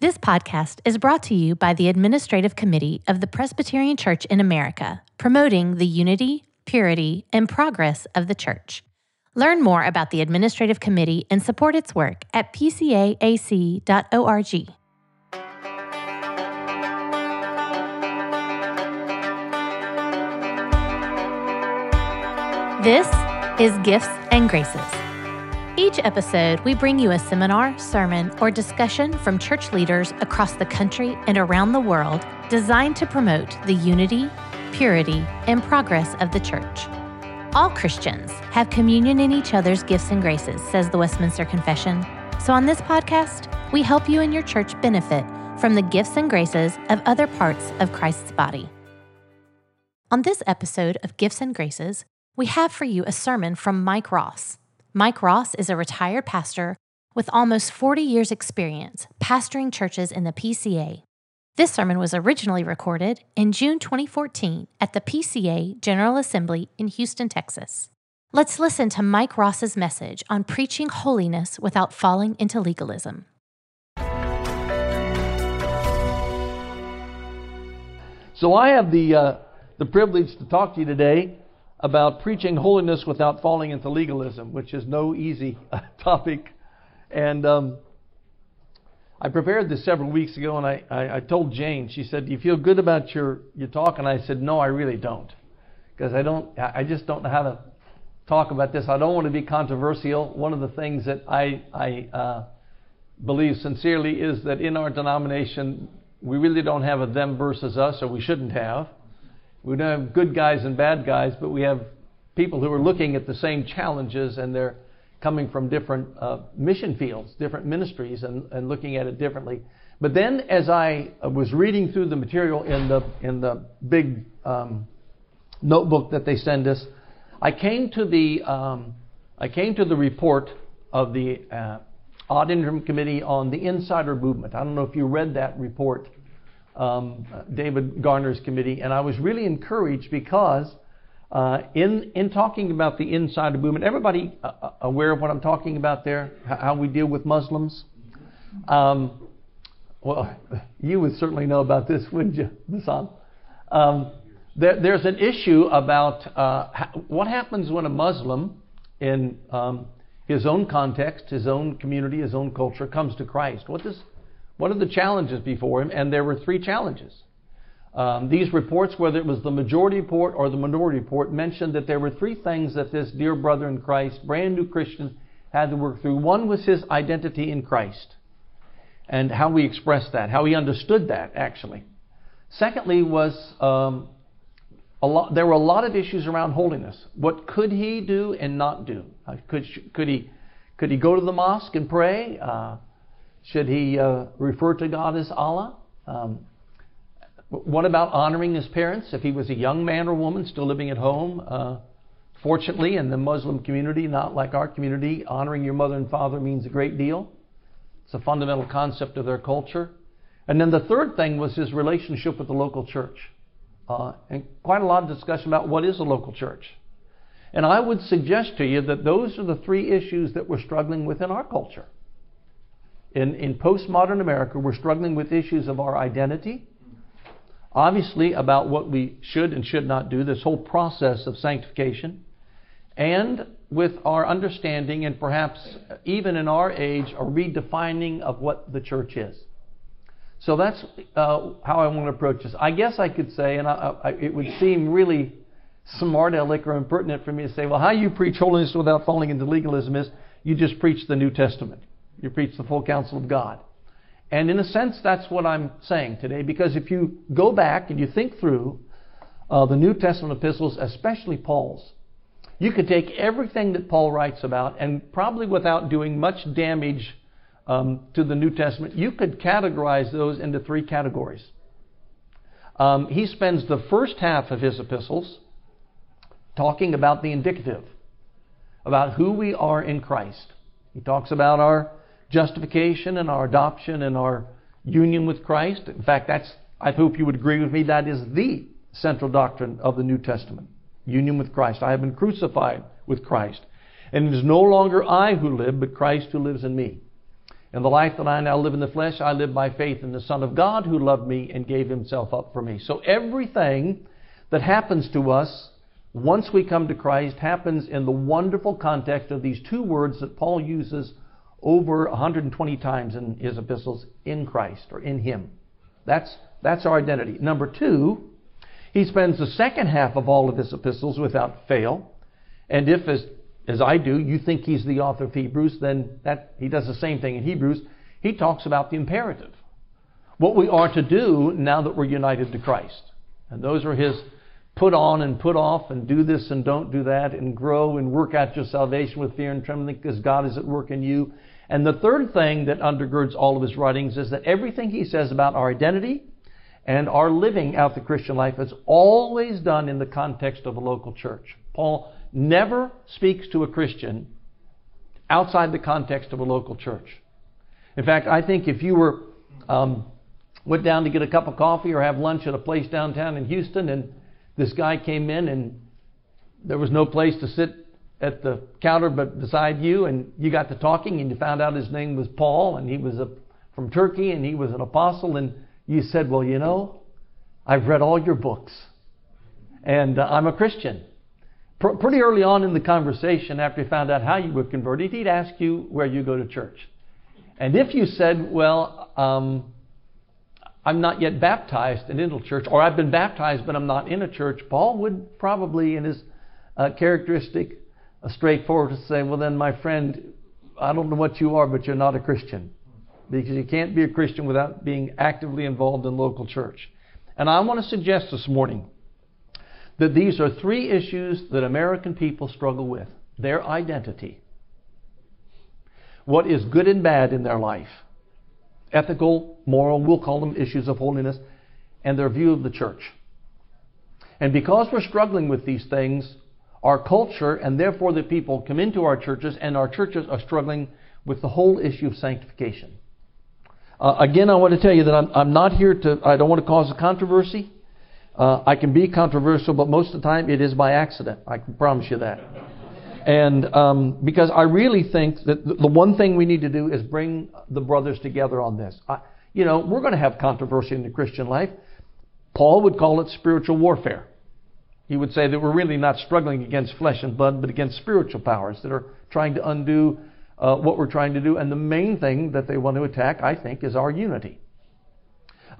This podcast is brought to you by the Administrative Committee of the Presbyterian Church in America, promoting the unity, purity, and progress of the Church. Learn more about the Administrative Committee and support its work at pcaac.org. This is Gifts and Graces. Each episode, we bring you a seminar, sermon, or discussion from church leaders across the country and around the world designed to promote the unity, purity, and progress of the church. All Christians have communion in each other's gifts and graces, says the Westminster Confession. So on this podcast, we help you and your church benefit from the gifts and graces of other parts of Christ's body. On this episode of Gifts and Graces, we have for you a sermon from Mike Ross. Mike Ross is a retired pastor with almost 40 years' experience pastoring churches in the PCA. This sermon was originally recorded in June 2014 at the PCA General Assembly in Houston, Texas. Let's listen to Mike Ross's message on preaching holiness without falling into legalism. So I have the uh, the privilege to talk to you today about preaching holiness without falling into legalism, which is no easy uh, topic. And um, I prepared this several weeks ago, and I, I, I, told Jane. She said, "Do you feel good about your your talk?" And I said, "No, I really don't, because I don't. I just don't know how to talk about this. I don't want to be controversial. One of the things that I I uh, believe sincerely is that in our denomination, we really don't have a them versus us, or we shouldn't have." We don't have good guys and bad guys, but we have people who are looking at the same challenges and they're coming from different uh, mission fields, different ministries, and, and looking at it differently. But then, as I was reading through the material in the in the big um, notebook that they send us, I came to the um, I came to the report of the uh, Ad Interim Committee on the Insider Movement. I don't know if you read that report um, David Garner's committee, and I was really encouraged because uh, in in talking about the insider movement, everybody uh, uh, aware of what I'm talking about there, how we deal with Muslims. Um, well, you would certainly know about this, wouldn't you, Hassan? Um, there, there's an issue about uh, what happens when a Muslim, in um, his own context, his own community, his own culture, comes to Christ. What does what are the challenges before him? And there were three challenges. Um, these reports, whether it was the majority report or the minority report, mentioned that there were three things that this dear brother in Christ, brand new Christian, had to work through. One was his identity in Christ and how he expressed that, how he understood that, actually. Secondly, was um, lot, there were a lot of issues around holiness. What could he do and not do? Uh, could, could, he, could he go to the mosque and pray? Uh, should he uh, refer to God as Allah? Um, what about honoring his parents? If he was a young man or woman still living at home, uh, fortunately, in the Muslim community, not like our community, honoring your mother and father means a great deal. It's a fundamental concept of their culture. And then the third thing was his relationship with the local church. Uh, and quite a lot of discussion about what is a local church. And I would suggest to you that those are the three issues that we're struggling with in our culture in, in postmodern America, we're struggling with issues of our identity, obviously, about what we should and should not do, this whole process of sanctification, and with our understanding and perhaps even in our age, a redefining of what the church is. So that's uh, how I want to approach this. I guess I could say, and I, I, it would seem really smart aleck or impertinent for me to say, well, how you preach holiness without falling into legalism is you just preach the New Testament. You preach the full counsel of God. And in a sense, that's what I'm saying today, because if you go back and you think through uh, the New Testament epistles, especially Paul's, you could take everything that Paul writes about, and probably without doing much damage um, to the New Testament, you could categorize those into three categories. Um, he spends the first half of his epistles talking about the indicative, about who we are in Christ. He talks about our justification and our adoption and our union with Christ. In fact, that's I hope you would agree with me that is the central doctrine of the New Testament. Union with Christ. I have been crucified with Christ. And it is no longer I who live, but Christ who lives in me. In the life that I now live in the flesh, I live by faith in the Son of God who loved me and gave himself up for me. So everything that happens to us once we come to Christ happens in the wonderful context of these two words that Paul uses over 120 times in his epistles in Christ or in Him. That's, that's our identity. Number two, he spends the second half of all of his epistles without fail. And if, as, as I do, you think he's the author of Hebrews, then that, he does the same thing in Hebrews. He talks about the imperative. What we are to do now that we're united to Christ. And those are his put on and put off and do this and don't do that and grow and work out your salvation with fear and trembling because God is at work in you. And the third thing that undergirds all of his writings is that everything he says about our identity and our living out the Christian life is always done in the context of a local church. Paul never speaks to a Christian outside the context of a local church. In fact, I think if you were um, went down to get a cup of coffee or have lunch at a place downtown in Houston, and this guy came in and there was no place to sit at the counter but beside you, and you got to talking, and you found out his name was Paul, and he was a, from Turkey, and he was an apostle, and you said, Well, you know, I've read all your books, and uh, I'm a Christian. Pr- pretty early on in the conversation, after he found out how you were converted, he'd ask you where you go to church. And if you said, Well, um, I'm not yet baptized and in a church, or I've been baptized but I'm not in a church, Paul would probably, in his uh, characteristic straightforward to say, well, then, my friend, I don't know what you are, but you're not a Christian. Because you can't be a Christian without being actively involved in local church. And I want to suggest this morning that these are three issues that American people struggle with their identity, what is good and bad in their life, ethical, moral, we'll call them issues of holiness, and their view of the church. And because we're struggling with these things, our culture and therefore the people come into our churches, and our churches are struggling with the whole issue of sanctification. Uh, again, I want to tell you that I'm, I'm, not here to, I don't want to cause a controversy. Uh, I can be controversial, but most of the time it is by accident. I can promise you that. And um, because I really think that the one thing we need to do is bring the brothers together on this. I, you know, we're going to have controversy in the Christian life. Paul would call it spiritual warfare he would say that we're really not struggling against flesh and blood, but against spiritual powers that are trying to undo uh, what we're trying to do. And the main thing that they want to attack, I think, is our unity.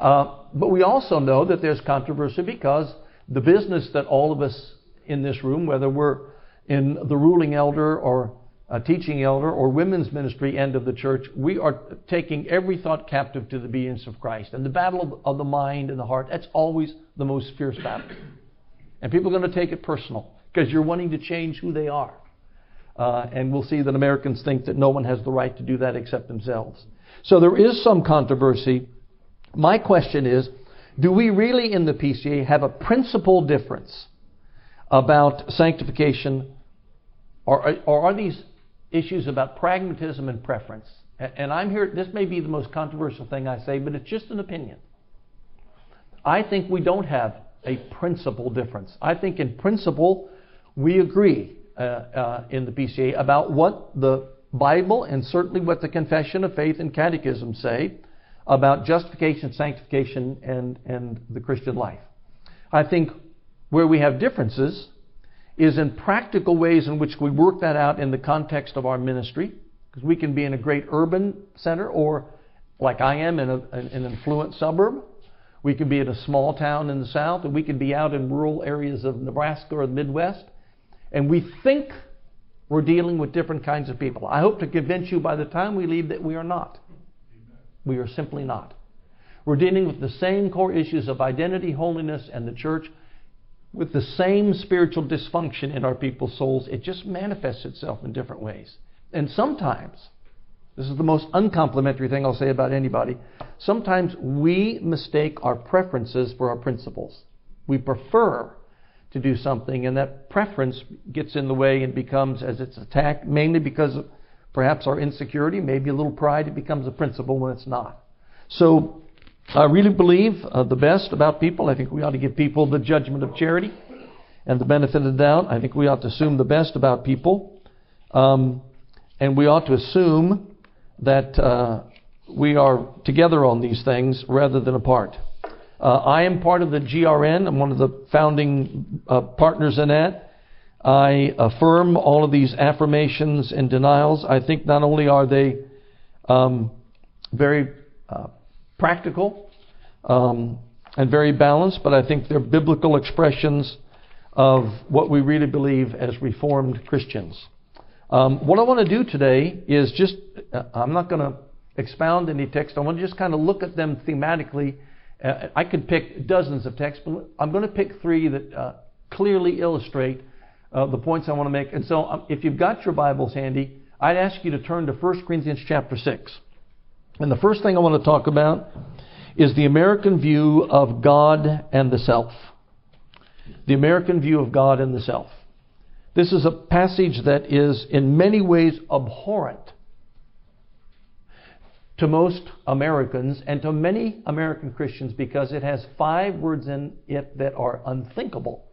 Uh, but we also know that there's controversy because the business that all of us in this room, whether we're in the ruling elder or a teaching elder or women's ministry end of the church, we are taking every thought captive to the obedience of Christ. And the battle of the mind and the heart, that's always the most fierce battle. And people are going to take it personal because you're wanting to change who they are. Uh, and we'll see that Americans think that no one has the right to do that except themselves. So there is some controversy. My question is do we really in the PCA have a principal difference about sanctification, or, or are these issues about pragmatism and preference? And I'm here, this may be the most controversial thing I say, but it's just an opinion. I think we don't have a principle difference. I think in principle, we agree uh, uh, in the PCA about what the Bible and certainly what the Confession of Faith and Catechism say about justification, sanctification, and, and the Christian life. I think where we have differences is in practical ways in which we work that out in the context of our ministry, because we can be in a great urban center or, like I am, in, in an affluent suburb, we could be in a small town in the South, and we could be out in rural areas of Nebraska or the Midwest. And we think we're dealing with different kinds of people. I hope to convince you by the time we leave that we are not. We are simply not. We're dealing with the same core issues of identity, holiness, and the church with the same spiritual dysfunction in our people's souls. It just manifests itself in different ways. And sometimes, this is the most uncomplimentary thing I'll say about anybody. Sometimes we mistake our preferences for our principles. We prefer to do something, and that preference gets in the way and becomes, as it's attacked, mainly because of perhaps our insecurity, maybe a little pride, it becomes a principle when it's not. So I really believe uh, the best about people. I think we ought to give people the judgment of charity and the benefit of the doubt. I think we ought to assume the best about people. Um, and we ought to assume that uh, we are together on these things rather than apart. Uh, I am part of the GRN. I'm one of the founding uh, partners in that. I affirm all of these affirmations and denials. I think not only are they um, very uh, practical um, and very balanced, but I think they're biblical expressions of what we really believe as Reformed Christians. Um, what I want to do today is just, uh, I'm not going to expound any text. I want to just kind of look at them thematically. Uh, I could pick dozens of texts, but I'm going to pick three that uh, clearly illustrate uh, the points I want to make. And so, um, if you've got your Bibles handy, I'd ask you to turn to 1 Corinthians chapter 6. And the first thing I want to talk about is the American view of God and the self. The American view of God and the self. This is a passage that is in many ways abhorrent to most Americans and to many American Christians because it has five words in it that are unthinkable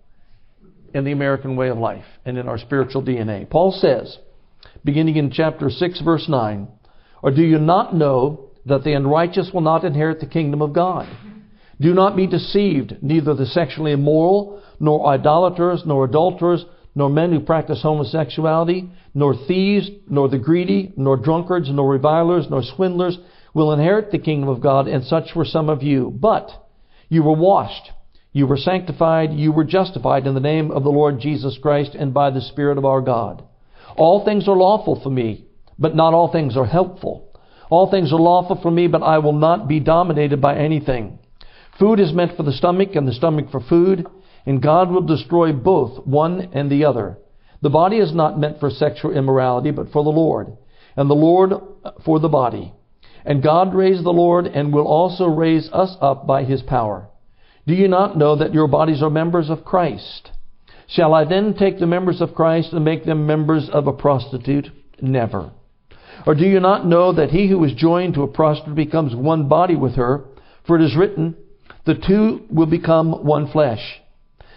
in the American way of life and in our spiritual DNA. Paul says, beginning in chapter 6, verse 9, Or do you not know that the unrighteous will not inherit the kingdom of God? Do not be deceived, neither the sexually immoral, nor idolaters, nor adulterers, nor men who practice homosexuality, nor thieves, nor the greedy, nor drunkards, nor revilers, nor swindlers will inherit the kingdom of God, and such were some of you. But you were washed, you were sanctified, you were justified in the name of the Lord Jesus Christ and by the Spirit of our God. All things are lawful for me, but not all things are helpful. All things are lawful for me, but I will not be dominated by anything. Food is meant for the stomach, and the stomach for food and God will destroy both, one and the other. The body is not meant for sexual immorality, but for the Lord, and the Lord for the body. And God raised the Lord and will also raise us up by his power. Do you not know that your bodies are members of Christ? Shall I then take the members of Christ and make them members of a prostitute? Never. Or do you not know that he who is joined to a prostitute becomes one body with her? For it is written, the two will become one flesh.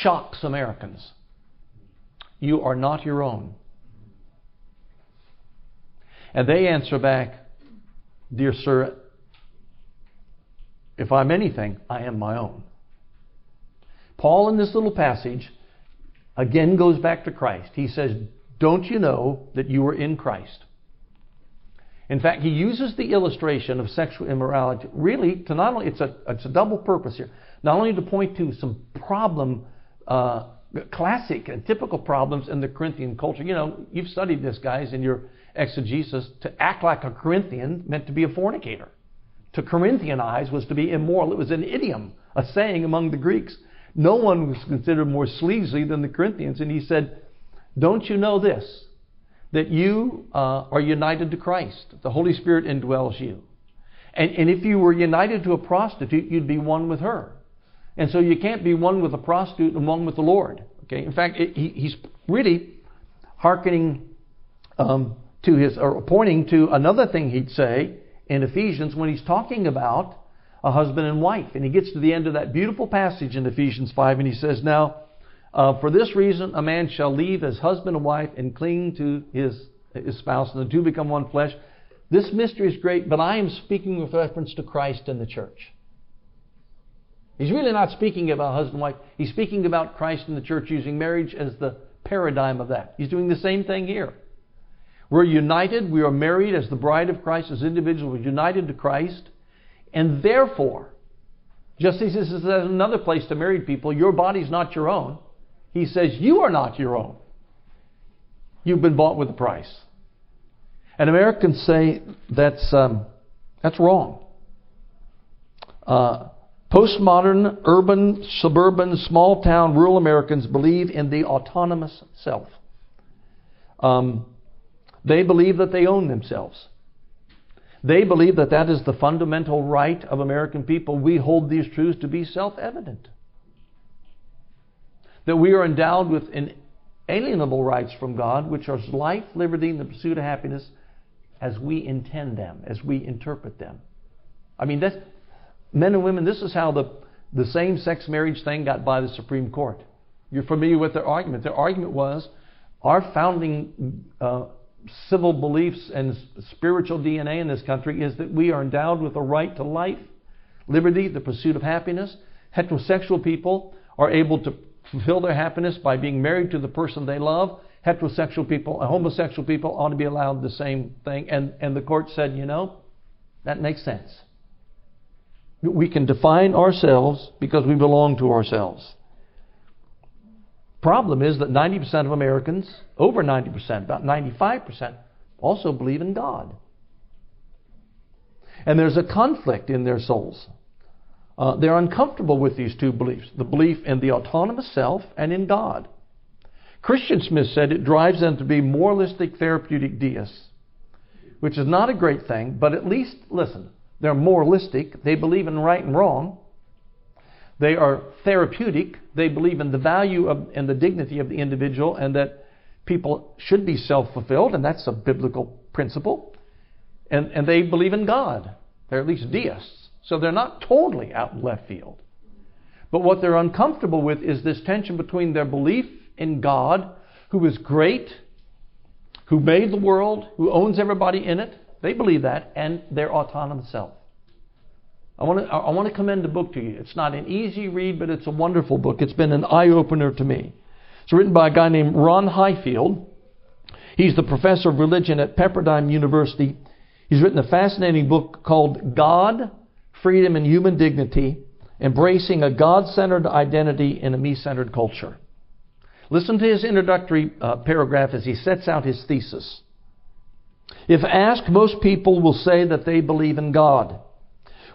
shocks Americans. You are not your own. And they answer back, Dear sir, if I'm anything, I am my own. Paul, in this little passage, again goes back to Christ. He says, Don't you know that you are in Christ? In fact, he uses the illustration of sexual immorality really to not only, it's a, it's a double purpose here, not only to point to some problem uh, classic and typical problems in the Corinthian culture. You know, you've studied this, guys, in your exegesis. To act like a Corinthian meant to be a fornicator. To Corinthianize was to be immoral. It was an idiom, a saying among the Greeks. No one was considered more sleazy than the Corinthians. And he said, Don't you know this? That you uh, are united to Christ. The Holy Spirit indwells you. And, and if you were united to a prostitute, you'd be one with her. And so you can't be one with a prostitute and one with the Lord. Okay. In fact, it, he, he's really hearkening um, to his or pointing to another thing he'd say in Ephesians when he's talking about a husband and wife, and he gets to the end of that beautiful passage in Ephesians five, and he says, "Now, uh, for this reason, a man shall leave his husband and wife and cling to his his spouse, and the two become one flesh." This mystery is great, but I am speaking with reference to Christ and the church. He's really not speaking about husband and wife. He's speaking about Christ and the church using marriage as the paradigm of that. He's doing the same thing here. We're united. We are married as the bride of Christ, as individuals. We're united to Christ. And therefore, just as this is another place to married people, your body's not your own. He says, You are not your own. You've been bought with a price. And Americans say that's, um, that's wrong. Uh, Postmodern, urban, suburban, small town, rural Americans believe in the autonomous self. Um, they believe that they own themselves. They believe that that is the fundamental right of American people. We hold these truths to be self evident. That we are endowed with inalienable rights from God, which are life, liberty, and the pursuit of happiness as we intend them, as we interpret them. I mean, that's, men and women, this is how the, the same sex marriage thing got by the Supreme Court. You're familiar with their argument. Their argument was our founding uh, civil beliefs and spiritual DNA in this country is that we are endowed with a right to life, liberty, the pursuit of happiness. Heterosexual people are able to fulfill their happiness by being married to the person they love. Heterosexual people, uh, homosexual people ought to be allowed the same thing. And, and the court said, you know, that makes sense. We can define ourselves because we belong to ourselves. Problem is that 90% of Americans, over 90%, about 95%, also believe in God. And there's a conflict in their souls. Uh, they're uncomfortable with these two beliefs the belief in the autonomous self and in God. Christian Smith said it drives them to be moralistic therapeutic deists, which is not a great thing, but at least, listen, they're moralistic. They believe in right and wrong. They are therapeutic. They believe in the value of, and the dignity of the individual and that people should be self fulfilled, and that's a biblical principle. And, and they believe in God. They're at least deists. So they're not totally out in left field. But what they're uncomfortable with is this tension between their belief in God, who is great, who made the world, who owns everybody in it. They believe that, and their autonomous self. I want to, I want to commend the book to you. It's not an easy read, but it's a wonderful book. It's been an eye opener to me. It's written by a guy named Ron Highfield. He's the professor of religion at Pepperdine University. He's written a fascinating book called God, Freedom, and Human Dignity Embracing a God centered identity in a me centered culture. Listen to his introductory uh, paragraph as he sets out his thesis. If asked, most people will say that they believe in God.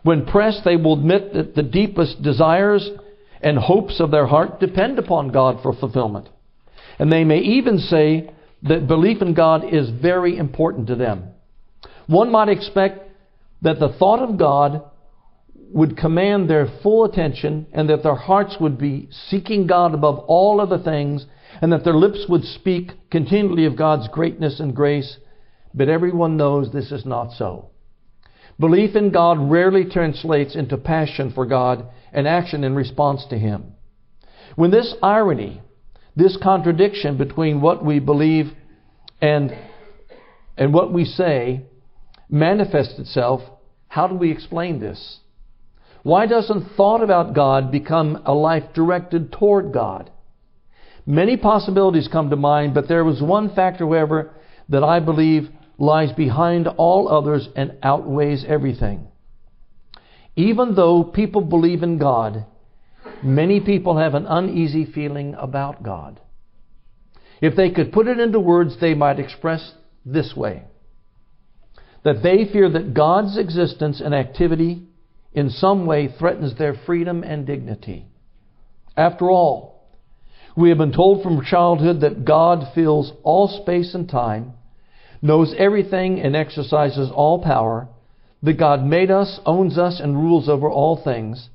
When pressed, they will admit that the deepest desires and hopes of their heart depend upon God for fulfillment. And they may even say that belief in God is very important to them. One might expect that the thought of God would command their full attention and that their hearts would be seeking God above all other things and that their lips would speak continually of God's greatness and grace. But everyone knows this is not so. Belief in God rarely translates into passion for God and action in response to Him. When this irony, this contradiction between what we believe and, and what we say manifests itself, how do we explain this? Why doesn't thought about God become a life directed toward God? Many possibilities come to mind, but there was one factor, however, that I believe lies behind all others and outweighs everything. Even though people believe in God, many people have an uneasy feeling about God. If they could put it into words, they might express this way that they fear that God's existence and activity in some way threatens their freedom and dignity. After all, we have been told from childhood that God fills all space and time knows everything and exercises all power, that God made us, owns us, and rules over all things.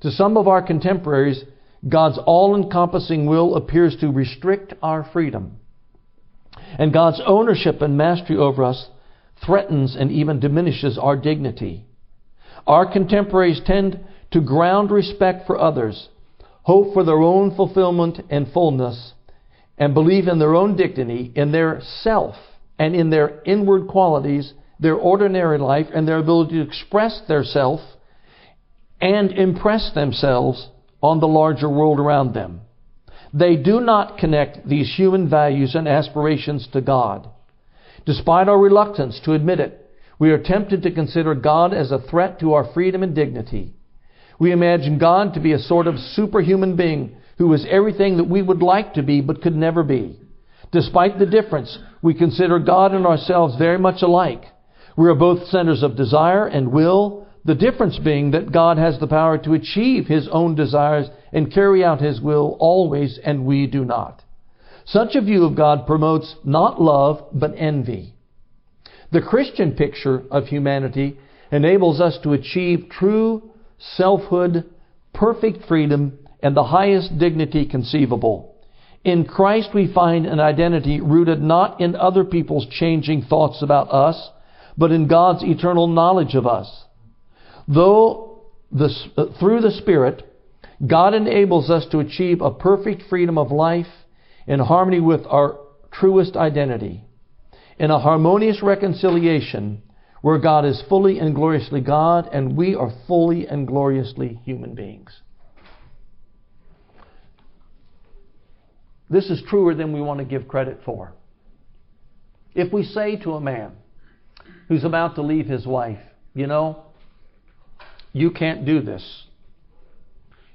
To some of our contemporaries, God's all encompassing will appears to restrict our freedom. And God's ownership and mastery over us threatens and even diminishes our dignity. Our contemporaries tend to ground respect for others, hope for their own fulfillment and fullness, and believe in their own dignity, in their self, and in their inward qualities, their ordinary life, and their ability to express their self and impress themselves on the larger world around them. They do not connect these human values and aspirations to God. Despite our reluctance to admit it, we are tempted to consider God as a threat to our freedom and dignity. We imagine God to be a sort of superhuman being who is everything that we would like to be but could never be. Despite the difference, we consider God and ourselves very much alike. We are both centers of desire and will, the difference being that God has the power to achieve His own desires and carry out His will always, and we do not. Such a view of God promotes not love, but envy. The Christian picture of humanity enables us to achieve true selfhood, perfect freedom, and the highest dignity conceivable. In Christ, we find an identity rooted not in other people's changing thoughts about us, but in God's eternal knowledge of us. Though the, uh, through the Spirit, God enables us to achieve a perfect freedom of life in harmony with our truest identity, in a harmonious reconciliation where God is fully and gloriously God and we are fully and gloriously human beings. This is truer than we want to give credit for. If we say to a man who's about to leave his wife, you know, you can't do this.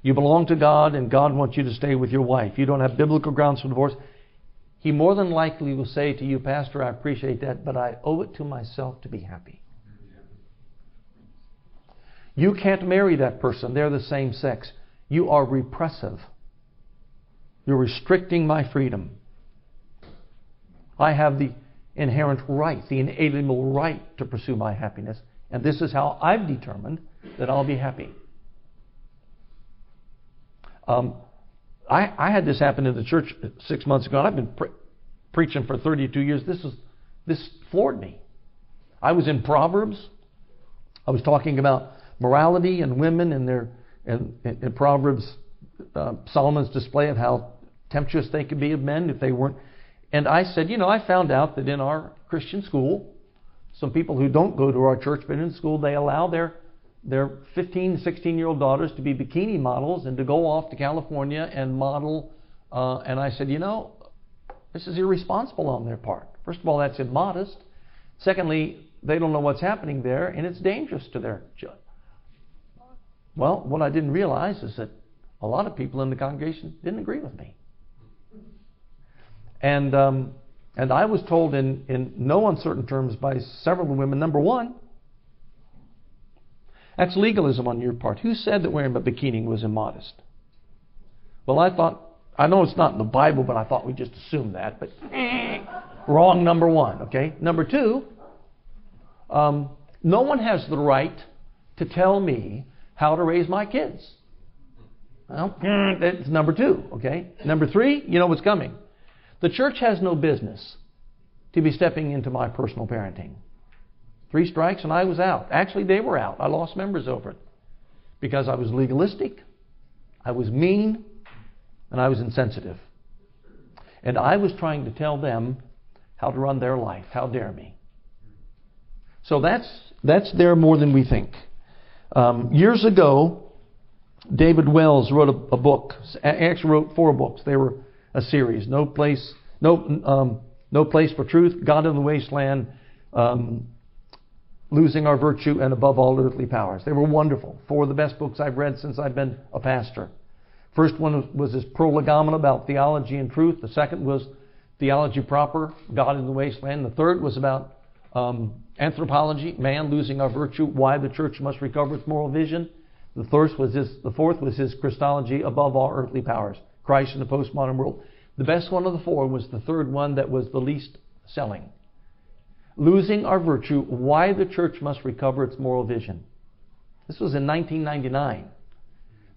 You belong to God and God wants you to stay with your wife. You don't have biblical grounds for divorce. He more than likely will say to you, Pastor, I appreciate that, but I owe it to myself to be happy. You can't marry that person. They're the same sex. You are repressive. You're restricting my freedom. I have the inherent right, the inalienable right to pursue my happiness. And this is how I've determined that I'll be happy. Um, I, I, had this happen in the church six months ago. I've been pre- preaching for 32 years. This is this floored me. I was in Proverbs. I was talking about morality and women and their and, in Proverbs, uh, Solomon's display of how temptuous they could be of men if they weren't. And I said, you know, I found out that in our Christian school, some people who don't go to our church but in school, they allow their their 15, 16 year old daughters to be bikini models and to go off to California and model. Uh, and I said, you know, this is irresponsible on their part. First of all, that's immodest. Secondly, they don't know what's happening there, and it's dangerous to their children. Well, what I didn't realize is that a lot of people in the congregation didn't agree with me. And um, and I was told in, in no uncertain terms by several women, number one, that's legalism on your part. Who said that wearing a bikini was immodest? Well, I thought, I know it's not in the Bible, but I thought we just assumed that. But wrong, number one. Okay? Number two, um, no one has the right to tell me how to raise my kids. Well, that's number two. Okay? Number three, you know what's coming. The church has no business to be stepping into my personal parenting. Three strikes and I was out. Actually, they were out. I lost members over it because I was legalistic, I was mean, and I was insensitive. And I was trying to tell them how to run their life. How dare me? So that's that's there more than we think. Um, years ago, David Wells wrote a, a, book. Actually, wrote four books. They were a series. No place, no um, no place for truth. God in the wasteland. Um, Losing Our Virtue, and Above All Earthly Powers. They were wonderful. Four of the best books I've read since I've been a pastor. First one was his prolegomena about theology and truth. The second was theology proper, God in the wasteland. The third was about um, anthropology, man losing our virtue, why the church must recover its moral vision. The fourth was his, the fourth was his Christology above all earthly powers, Christ in the postmodern world. The best one of the four was the third one that was the least selling losing our virtue, why the church must recover its moral vision. This was in 1999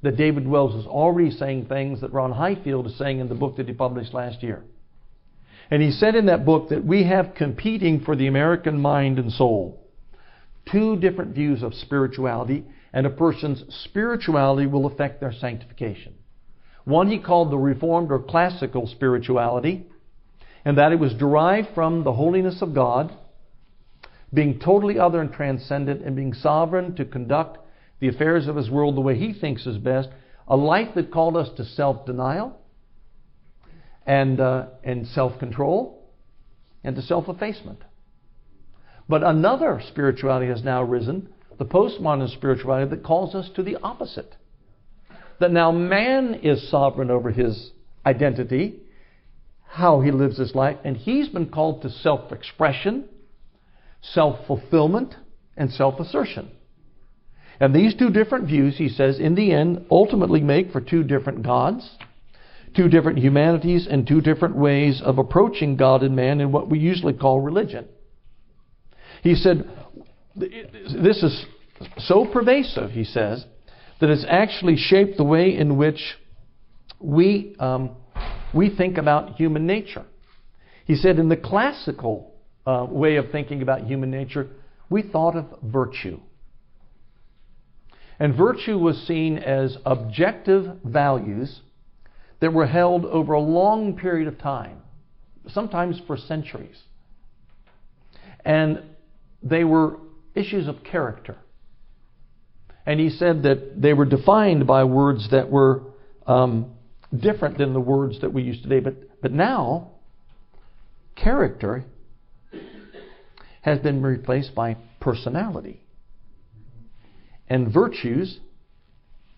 that David Wells was already saying things that Ron Highfield is saying in the book that he published last year. And he said in that book that we have competing for the American mind and soul two different views of spirituality, and a person's spirituality will affect their sanctification. One he called the Reformed or classical spirituality, and that it was derived from the holiness of God being totally other and transcendent, and being sovereign to conduct the affairs of his world the way he thinks is best, a life that called us to self denial and, uh, and self control and to self effacement. But another spirituality has now risen, the postmodern spirituality, that calls us to the opposite. That now man is sovereign over his identity, how he lives his life, and he's been called to self expression self fulfillment and self assertion. And these two different views, he says, in the end, ultimately make for two different gods, two different humanities, and two different ways of approaching God and man in what we usually call religion. He said, This is so pervasive, he says, that it's actually shaped the way in which we, um, we think about human nature. He said, in the classical uh, way of thinking about human nature, we thought of virtue. And virtue was seen as objective values that were held over a long period of time, sometimes for centuries. And they were issues of character. And he said that they were defined by words that were um, different than the words that we use today. But, but now, character has been replaced by personality, and virtues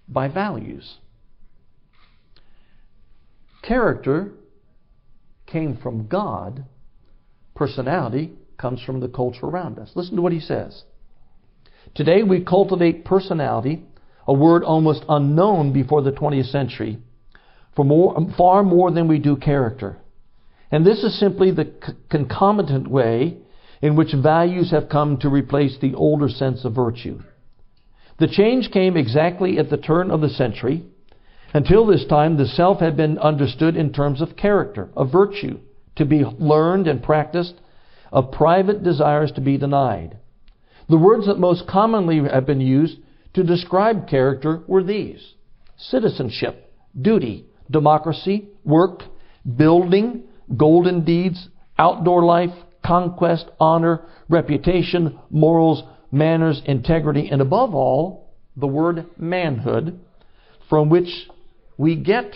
by values. Character came from God, personality comes from the culture around us. Listen to what he says. Today we cultivate personality, a word almost unknown before the 20th century, for more, far more than we do character. And this is simply the concomitant way in which values have come to replace the older sense of virtue. The change came exactly at the turn of the century. Until this time, the self had been understood in terms of character, of virtue, to be learned and practiced, of private desires to be denied. The words that most commonly have been used to describe character were these citizenship, duty, democracy, work, building, golden deeds, outdoor life, conquest, honor, reputation, morals, manners, integrity, and above all, the word manhood, from which we get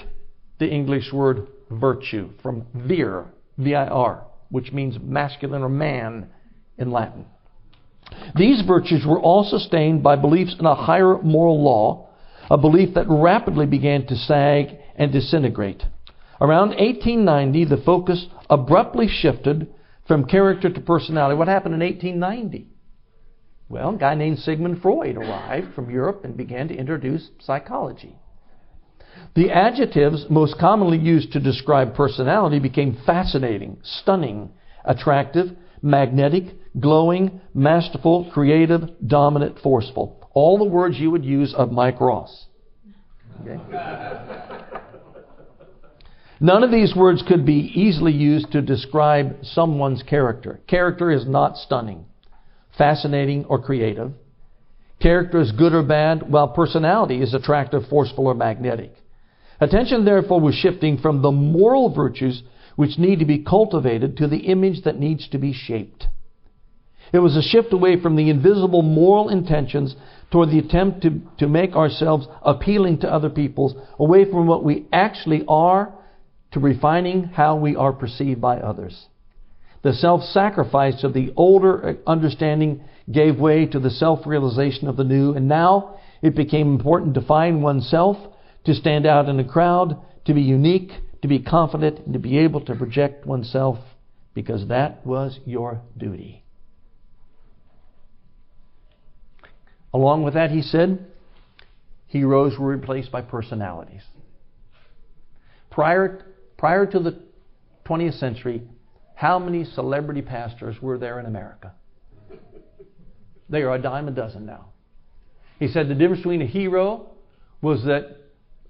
the English word virtue, from vir, V-I-R, which means masculine or man in Latin. These virtues were all sustained by beliefs in a higher moral law, a belief that rapidly began to sag and disintegrate. Around 1890, the focus abruptly shifted from character to personality. What happened in 1890? Well, a guy named Sigmund Freud arrived from Europe and began to introduce psychology. The adjectives most commonly used to describe personality became fascinating, stunning, attractive, magnetic, glowing, masterful, creative, dominant, forceful. All the words you would use of Mike Ross. Okay? None of these words could be easily used to describe someone's character. Character is not stunning, fascinating, or creative. Character is good or bad, while personality is attractive, forceful, or magnetic. Attention, therefore, was shifting from the moral virtues which need to be cultivated to the image that needs to be shaped. It was a shift away from the invisible moral intentions toward the attempt to, to make ourselves appealing to other peoples, away from what we actually are to refining how we are perceived by others. The self sacrifice of the older understanding gave way to the self realization of the new, and now it became important to find oneself, to stand out in a crowd, to be unique, to be confident, and to be able to project oneself because that was your duty. Along with that, he said, heroes were replaced by personalities. Prior Prior to the 20th century, how many celebrity pastors were there in America? They are a dime a dozen now. He said the difference between a hero was that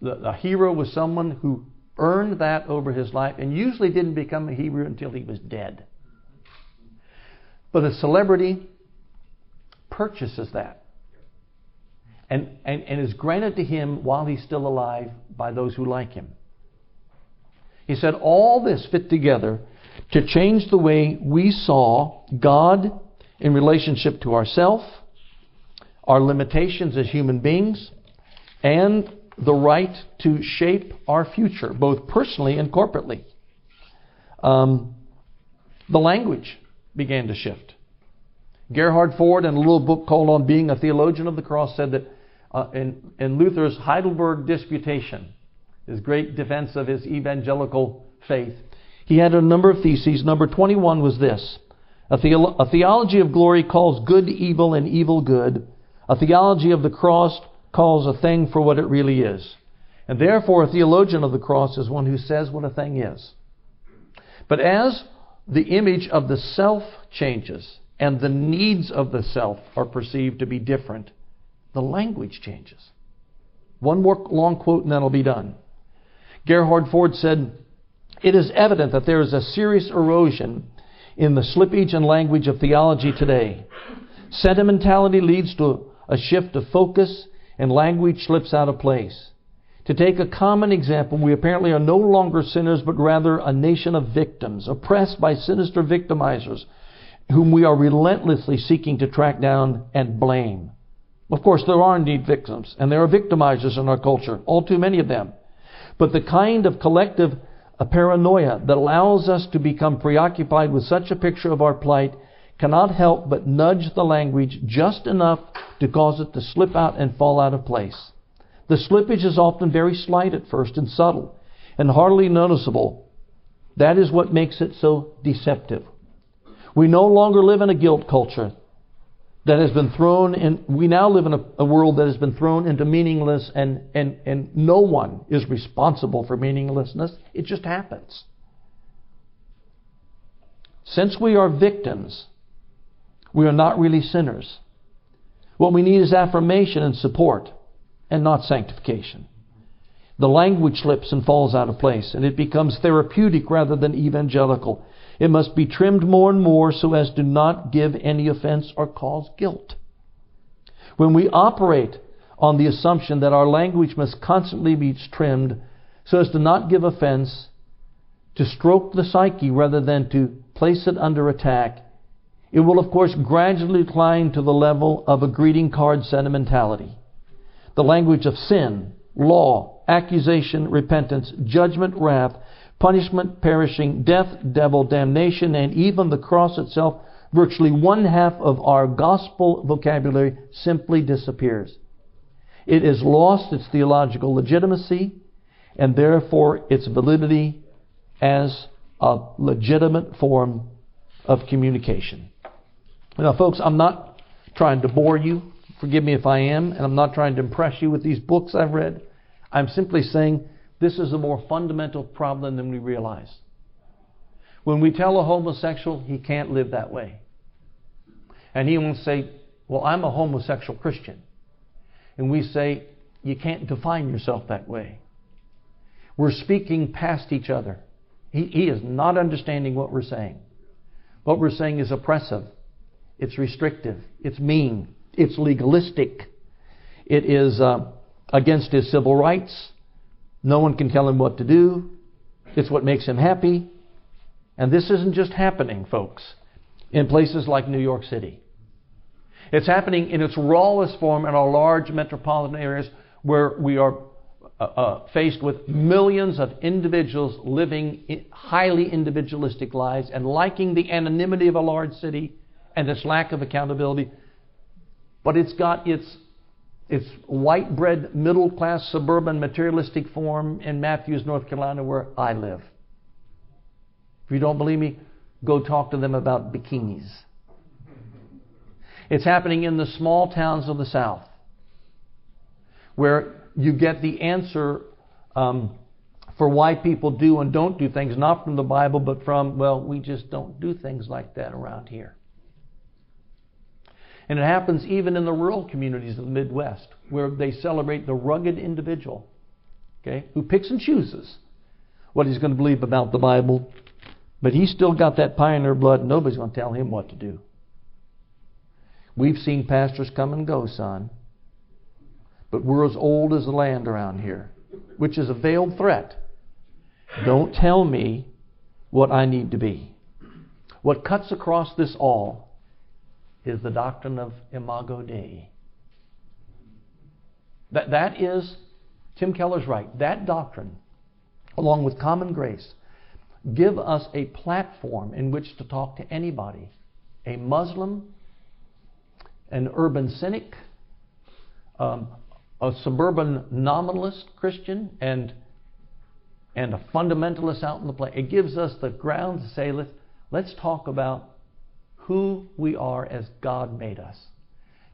the, the hero was someone who earned that over his life and usually didn't become a hero until he was dead. But a celebrity purchases that and, and, and is granted to him while he's still alive by those who like him. He said all this fit together to change the way we saw God in relationship to ourselves, our limitations as human beings, and the right to shape our future, both personally and corporately. Um, the language began to shift. Gerhard Forde, in a little book called On Being a Theologian of the Cross, said that uh, in, in Luther's Heidelberg Disputation, his great defense of his evangelical faith. He had a number of theses. Number 21 was this a, theolo- a theology of glory calls good evil and evil good. A theology of the cross calls a thing for what it really is. And therefore, a theologian of the cross is one who says what a thing is. But as the image of the self changes and the needs of the self are perceived to be different, the language changes. One more long quote and then I'll be done. Gerhard Forde said, It is evident that there is a serious erosion in the slippage and language of theology today. Sentimentality leads to a shift of focus and language slips out of place. To take a common example, we apparently are no longer sinners, but rather a nation of victims, oppressed by sinister victimizers, whom we are relentlessly seeking to track down and blame. Of course, there are indeed victims, and there are victimizers in our culture, all too many of them. But the kind of collective paranoia that allows us to become preoccupied with such a picture of our plight cannot help but nudge the language just enough to cause it to slip out and fall out of place. The slippage is often very slight at first and subtle and hardly noticeable. That is what makes it so deceptive. We no longer live in a guilt culture that has been thrown in. We now live in a, a, world that has been thrown into meaningless, and, and, and no one is responsible for meaninglessness. It just happens. Since we are victims, we are not really sinners. What we need is affirmation and support, and not sanctification. The language slips and falls out of place, and it becomes therapeutic rather than evangelical. It must be trimmed more and more so as to not give any offense or cause guilt. When we operate on the assumption that our language must constantly be trimmed so as to not give offense, to stroke the psyche rather than to place it under attack, it will, of course, gradually climb to the level of a greeting card sentimentality. The language of sin, law, accusation, repentance, judgment, wrath punishment, perishing, death, devil, damnation, and even the cross itself, virtually one half of our gospel vocabulary simply disappears. It has lost its theological legitimacy and therefore its validity as a legitimate form of communication. Now, folks, I'm not trying to bore you. Forgive me if I am, and I'm not trying to impress you with these books I've read. I'm simply saying this is a more fundamental problem than we realize. When we tell a homosexual he can't live that way, and he will say, Well, I'm a homosexual Christian. And we say, You can't define yourself that way. We're speaking past each other. He, he is not understanding what we're saying. What we're saying is oppressive, it's restrictive, it's mean, it's legalistic, it is uh, against his civil rights, no one can tell him what to do. It's what makes him happy. And this isn't just happening, folks, in places like New York City. It's happening in its rawest form in our large metropolitan areas where we are uh, uh, faced with millions of individuals living highly individualistic lives and liking the anonymity of a large city and its lack of accountability. But it's got its it's white bread, middle class, suburban, materialistic form in Matthews, North Carolina, where I live. If you don't believe me, go talk to them about bikinis. It's happening in the small towns of the South, where you get the answer um, for why people do and don't do things, not from the Bible, but from, well, we just don't do things like that around here. And it happens even in the rural communities of the Midwest, where they celebrate the rugged individual, okay, who picks and chooses what he's going to believe about the Bible, but he's still got that pioneer blood. Nobody's going to tell him what to do. We've seen pastors come and go, son, but we're as old as the land around here, which is a veiled threat. Don't tell me what I need to be. What cuts across this all is the doctrine of Imago Dei. That, that is, Tim Keller's right, that doctrine, along with common grace, give us a platform in which to talk to anybody a Muslim, an urban cynic, um, a suburban nominalist Christian, and, and a fundamentalist out in the play. It gives us the ground to say, let's, let's talk about who we are as God made us.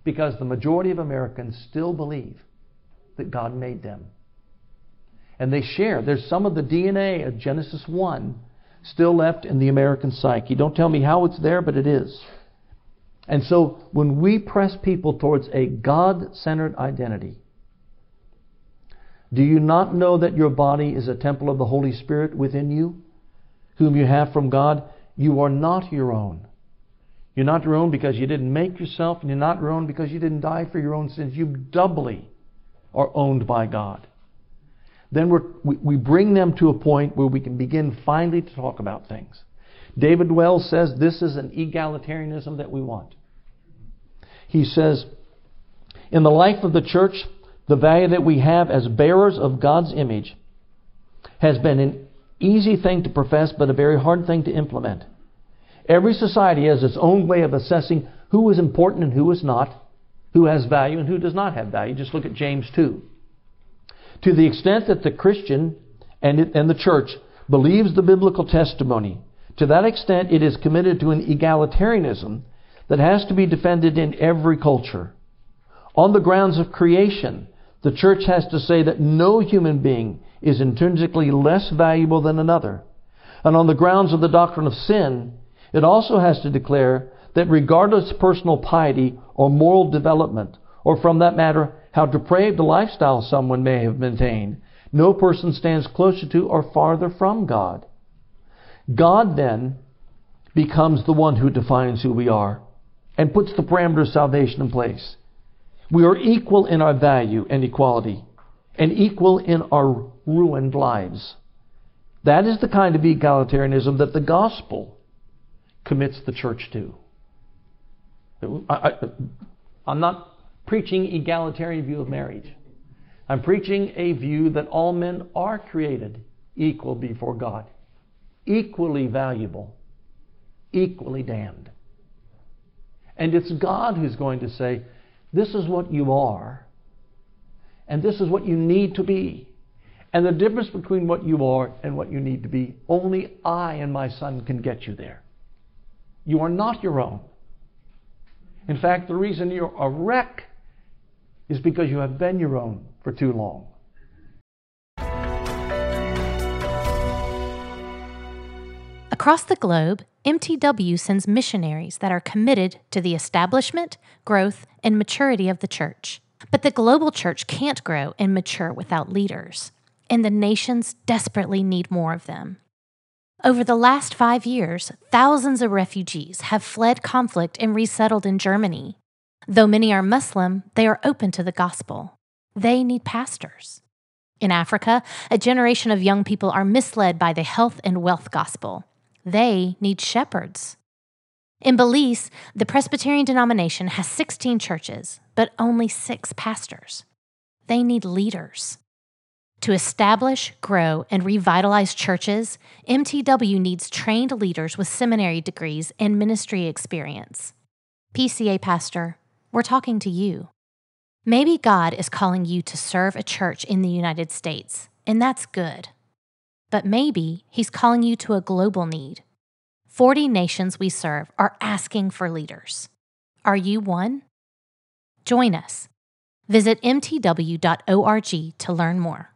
Because the majority of Americans still believe that God made them. And they share. There's some of the DNA of Genesis 1 still left in the American psyche. Don't tell me how it's there, but it is. And so when we press people towards a God centered identity, do you not know that your body is a temple of the Holy Spirit within you, whom you have from God? You are not your own. You're not your own because you didn't make yourself, and you're not your own because you didn't die for your own sins. You doubly are owned by God. Then we we bring them to a point where we can begin finally to talk about things. David Wells says this is an egalitarianism that we want. He says, in the life of the church, the value that we have as bearers of God's image has been an easy thing to profess, but a very hard thing to implement. Every society has its own way of assessing who is important and who is not, who has value and who does not have value. Just look at James 2. To the extent that the Christian and, it, and the church believes the biblical testimony, to that extent it is committed to an egalitarianism that has to be defended in every culture. On the grounds of creation, the church has to say that no human being is intrinsically less valuable than another. And on the grounds of the doctrine of sin, it also has to declare that regardless of personal piety or moral development, or from that matter, how depraved a lifestyle someone may have maintained, no person stands closer to or farther from God. God then becomes the one who defines who we are and puts the parameters of salvation in place. We are equal in our value and equality, and equal in our ruined lives. That is the kind of egalitarianism that the gospel commits the church to. I, am not preaching egalitarian view of marriage. I'm preaching a view that all men are created equal before God, equally valuable, equally damned. And it's God who's going to say, This is what you are, and this is what you need to be. And the difference between what you are and what you need to be, only I and my son can get you there. You are not your own. In fact, the reason you're a wreck is because you have been your own for too long. Across the globe, MTW sends missionaries that are committed to the establishment, growth, and maturity of the church. But the global church can't grow and mature without leaders, and the nations desperately need more of them. Over the last five years, thousands of refugees have fled conflict and resettled in Germany. Though many are Muslim, they are open to the gospel. They need pastors. In Africa, a generation of young people are misled by the health and wealth gospel. They need shepherds. In Belize, the Presbyterian denomination has 16 churches, but only six pastors. They need leaders. To establish, grow, and revitalize churches, MTW needs trained leaders with seminary degrees and ministry experience. PCA Pastor, we're talking to you. Maybe God is calling you to serve a church in the United States, and that's good. But maybe He's calling you to a global need. 40 nations we serve are asking for leaders. Are you one? Join us. Visit mtw.org to learn more.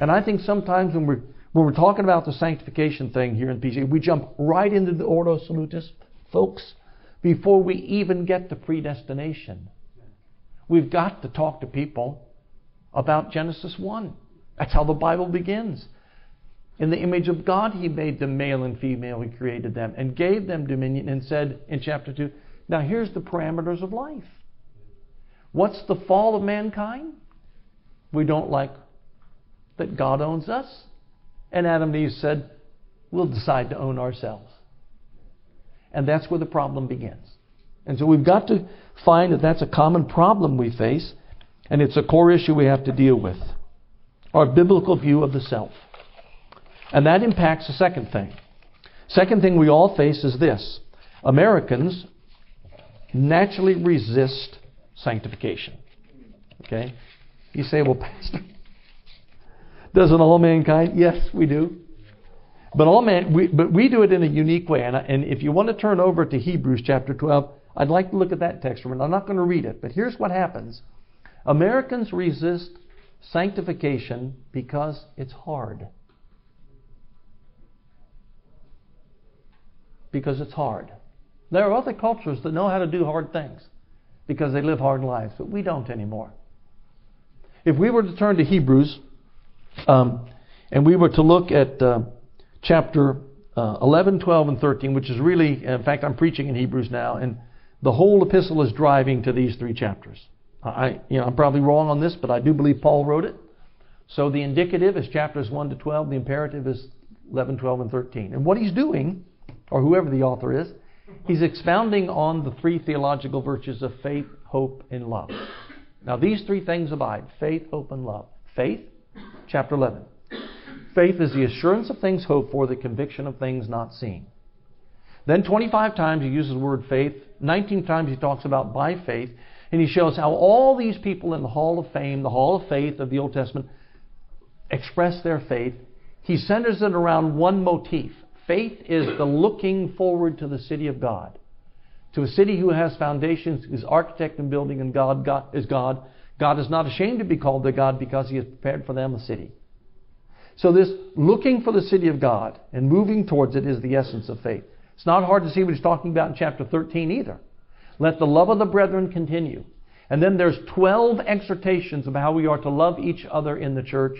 And I think sometimes when we're when we're talking about the sanctification thing here in PC, we jump right into the Ordo Salutis, folks, before we even get to predestination. We've got to talk to people about Genesis 1. That's how the Bible begins. In the image of God, He made them male and female, He created them and gave them dominion and said in chapter 2, now here's the parameters of life. What's the fall of mankind? We don't like that God owns us. And Adam and Eve said, we'll decide to own ourselves. And that's where the problem begins. And so we've got to find that that's a common problem we face, and it's a core issue we have to deal with. Our biblical view of the self. And that impacts the second thing. Second thing we all face is this Americans naturally resist sanctification. Okay? You say, well, Pastor, doesn't all mankind? Yes, we do. But all man, we, but we do it in a unique way. And, and if you want to turn over to Hebrews chapter 12, I'd like to look at that text for a minute. I'm not going to read it, but here's what happens Americans resist sanctification because it's hard. because it's hard. There are other cultures that know how to do hard things because they live hard lives, but we don't anymore. If we were to turn to Hebrews um, and we were to look at uh, chapter uh, 11, 12, and 13, which is really, in fact, I'm preaching in Hebrews now, and the whole epistle is driving to these three chapters. I, you know, I'm probably wrong on this, but I do believe Paul wrote it. So the indicative is chapters 1 to 12. The imperative is 11, 12, and 13. And what he's doing, or whoever the author is, he's expounding on the three theological virtues of faith, hope, and love. Now, these three things abide faith, hope, and love. Faith, chapter 11. Faith is the assurance of things hoped for, the conviction of things not seen. Then 25 times he uses the word faith. 19 times he talks about by faith. And he shows how all these people in the Hall of Fame, the Hall of Faith of the Old Testament, express their faith. He centers it around one motif. Faith is the looking forward to the city of God, to a city who has foundations, whose architect and building and God, God is God. God is not ashamed to be called their God because He has prepared for them a city. So this looking for the city of God and moving towards it is the essence of faith. It's not hard to see what he's talking about in chapter 13 either. Let the love of the brethren continue. And then there's 12 exhortations about how we are to love each other in the church.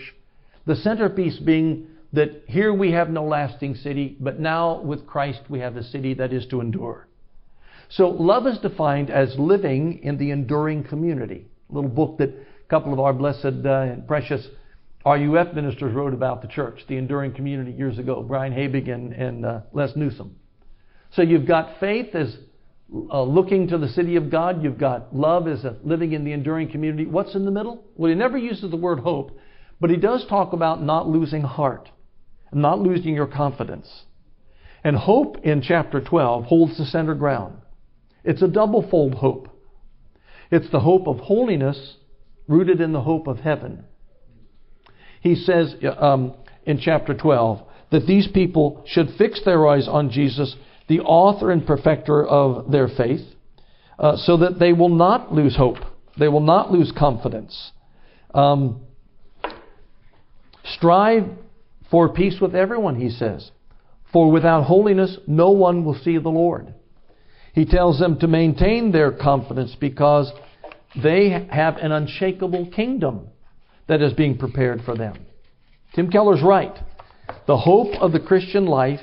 The centerpiece being that here we have no lasting city, but now with Christ we have a city that is to endure. So love is defined as living in the enduring community. A little book that a couple of our blessed uh, and precious RUF ministers wrote about the church, the enduring community years ago, Brian Habig and, and uh, Les Newsom. So you've got faith as uh, looking to the city of God. You've got love as living in the enduring community. What's in the middle? Well, he never uses the word hope, but he does talk about not losing heart, not losing your confidence. And hope in chapter 12 holds the center ground. It's a double fold hope. It's the hope of holiness rooted in the hope of heaven. He says um, in chapter 12 that these people should fix their eyes on Jesus the author and perfecter of their faith, uh, so that they will not lose hope. They will not lose confidence. Um, strive for peace with everyone, he says, for without holiness no one will see the Lord. He tells them to maintain their confidence because they have an unshakable kingdom that is being prepared for them. Tim Keller's right. The hope of the Christian life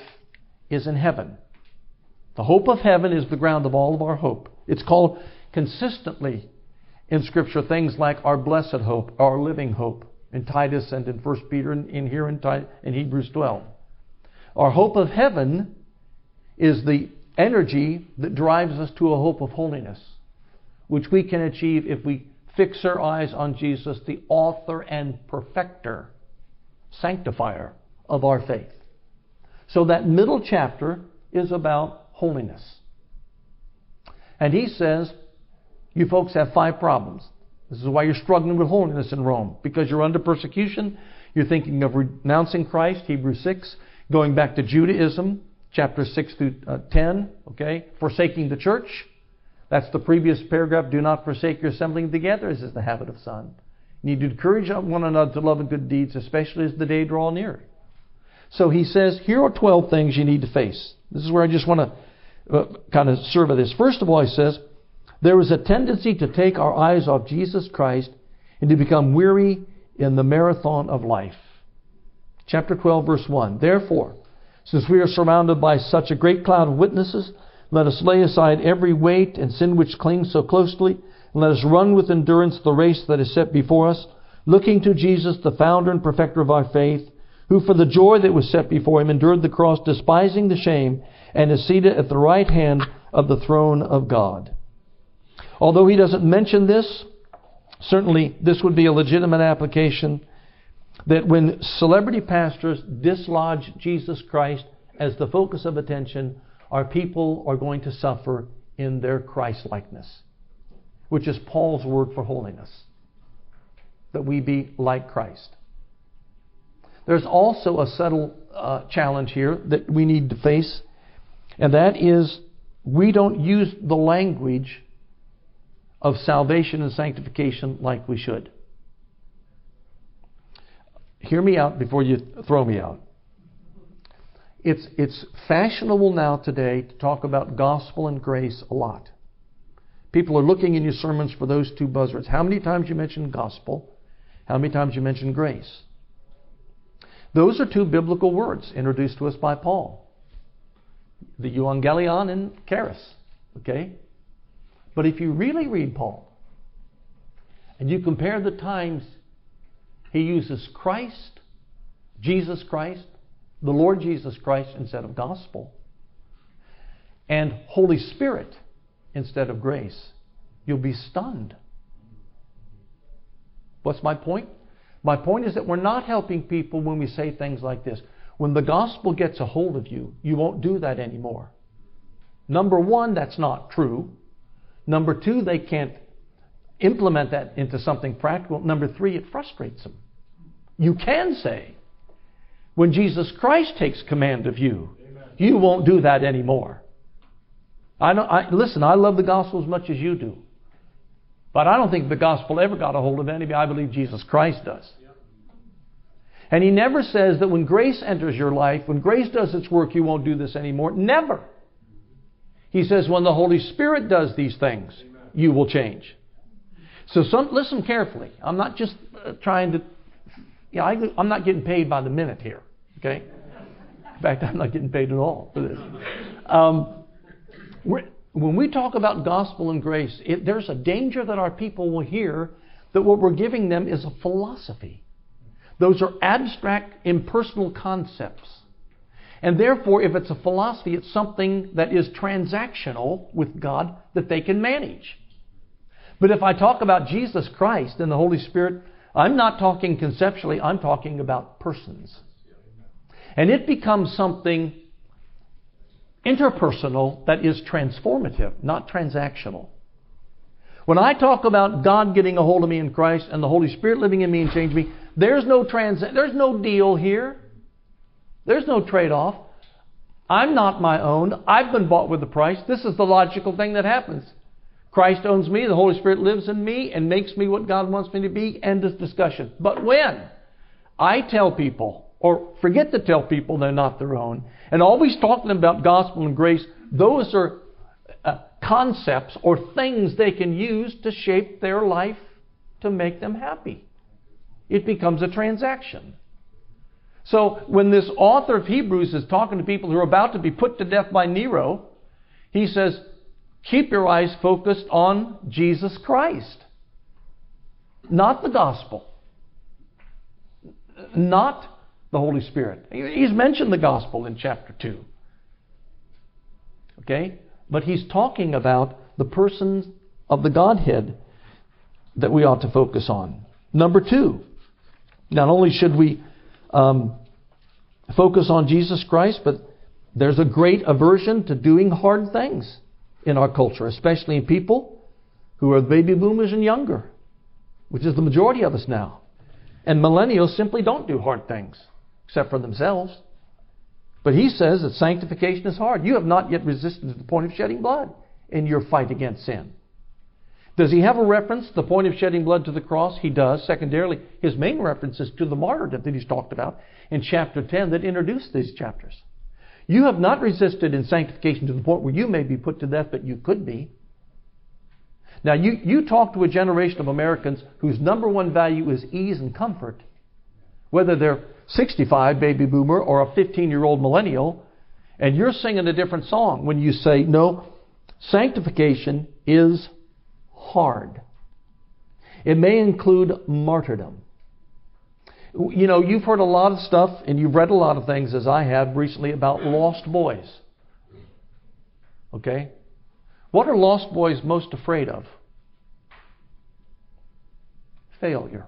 is in heaven. The hope of heaven is the ground of all of our hope. It's called consistently in Scripture things like our blessed hope, our living hope, in Titus and in 1 Peter and in here in, in Hebrews 12. Our hope of heaven is the energy that drives us to a hope of holiness, which we can achieve if we fix our eyes on Jesus, the author and perfecter, sanctifier of our faith. So that middle chapter is about holiness. And he says, you folks have five problems. This is why you're struggling with holiness in Rome. Because you're under persecution. You're thinking of renouncing Christ, Hebrews 6. Going back to Judaism, chapter 6 through uh, 10. Okay? Forsaking the church. That's the previous paragraph. Do not forsake your assembling together, as is the habit of some. You need to encourage one another to love and good deeds, especially as the day draw near. So he says, here are 12 things you need to face. This is where I just want to uh, kind of survey this. First of all, he says, there is a tendency to take our eyes off Jesus Christ and to become weary in the marathon of life. Chapter 12, verse 1. Therefore, since we are surrounded by such a great cloud of witnesses, let us lay aside every weight and sin which clings so closely, and let us run with endurance the race that is set before us, looking to Jesus, the founder and perfecter of our faith, who for the joy that was set before him endured the cross, despising the shame, and is seated at the right hand of the throne of God. Although he doesn't mention this, certainly this would be a legitimate application that when celebrity pastors dislodge Jesus Christ as the focus of attention, our people are going to suffer in their Christ likeness, which is Paul's word for holiness, that we be like Christ. There's also a subtle uh, challenge here that we need to face, and that is we don't use the language of salvation and sanctification like we should. Hear me out before you throw me out. it's, it's fashionable now today to talk about gospel and grace a lot. People are looking in your sermons for those two buzzwords. How many times you mention gospel? How many times you mention grace? Those are two biblical words introduced to us by Paul. The euangelion and charis. Okay? But if you really read Paul and you compare the times he uses Christ, Jesus Christ, the Lord Jesus Christ instead of gospel, and Holy Spirit instead of grace, you'll be stunned. What's my point? My point is that we're not helping people when we say things like this. When the gospel gets a hold of you, you won't do that anymore. Number one, that's not true. Number two, they can't implement that into something practical. Number three, it frustrates them. You can say, when Jesus Christ takes command of you, Amen. you won't do that anymore. I, know, I listen. I love the gospel as much as you do, but I don't think the gospel ever got a hold of anybody. I believe Jesus Christ does. And he never says that when grace enters your life, when grace does its work, you won't do this anymore. Never. He says when the Holy Spirit does these things, you will change. So some, listen carefully. I'm not just uh, trying to, you know, I, I'm not getting paid by the minute here. Okay? In fact, I'm not getting paid at all for this. Um, when we talk about gospel and grace, it, there's a danger that our people will hear that what we're giving them is a philosophy. Those are abstract, impersonal concepts. And therefore, if it's a philosophy, it's something that is transactional with God that they can manage. But if I talk about Jesus Christ and the Holy Spirit, I'm not talking conceptually, I'm talking about persons. And it becomes something interpersonal that is transformative, not transactional. When I talk about God getting a hold of me in Christ and the Holy Spirit living in me and changing me, there's no trans there's no deal here. There's no trade-off. I'm not my own. I've been bought with a price. This is the logical thing that happens. Christ owns me, the Holy Spirit lives in me and makes me what God wants me to be. End of discussion. But when I tell people or forget to tell people they're not their own. And always talking about gospel and grace, those are uh, concepts or things they can use to shape their life to make them happy. It becomes a transaction. So when this author of Hebrews is talking to people who are about to be put to death by Nero, he says, Keep your eyes focused on Jesus Christ, not the gospel, not the Holy Spirit. He's mentioned the gospel in chapter 2. Okay? But he's talking about the persons of the Godhead that we ought to focus on. Number two, not only should we um, focus on Jesus Christ, but there's a great aversion to doing hard things in our culture, especially in people who are baby boomers and younger, which is the majority of us now. And millennials simply don't do hard things except for themselves. But he says that sanctification is hard. You have not yet resisted to the point of shedding blood in your fight against sin. Does he have a reference, the point of shedding blood to the cross? He does. Secondarily, his main reference is to the martyrdom that he's talked about in chapter 10 that introduced these chapters. You have not resisted in sanctification to the point where you may be put to death, but you could be. Now, you, you talk to a generation of Americans whose number one value is ease and comfort, whether they're 65 baby boomer or a 15 year old millennial, and you're singing a different song when you say, no, sanctification is hard. It may include martyrdom. You know, you've heard a lot of stuff and you've read a lot of things, as I have recently, about lost boys. Okay? What are lost boys most afraid of? Failure.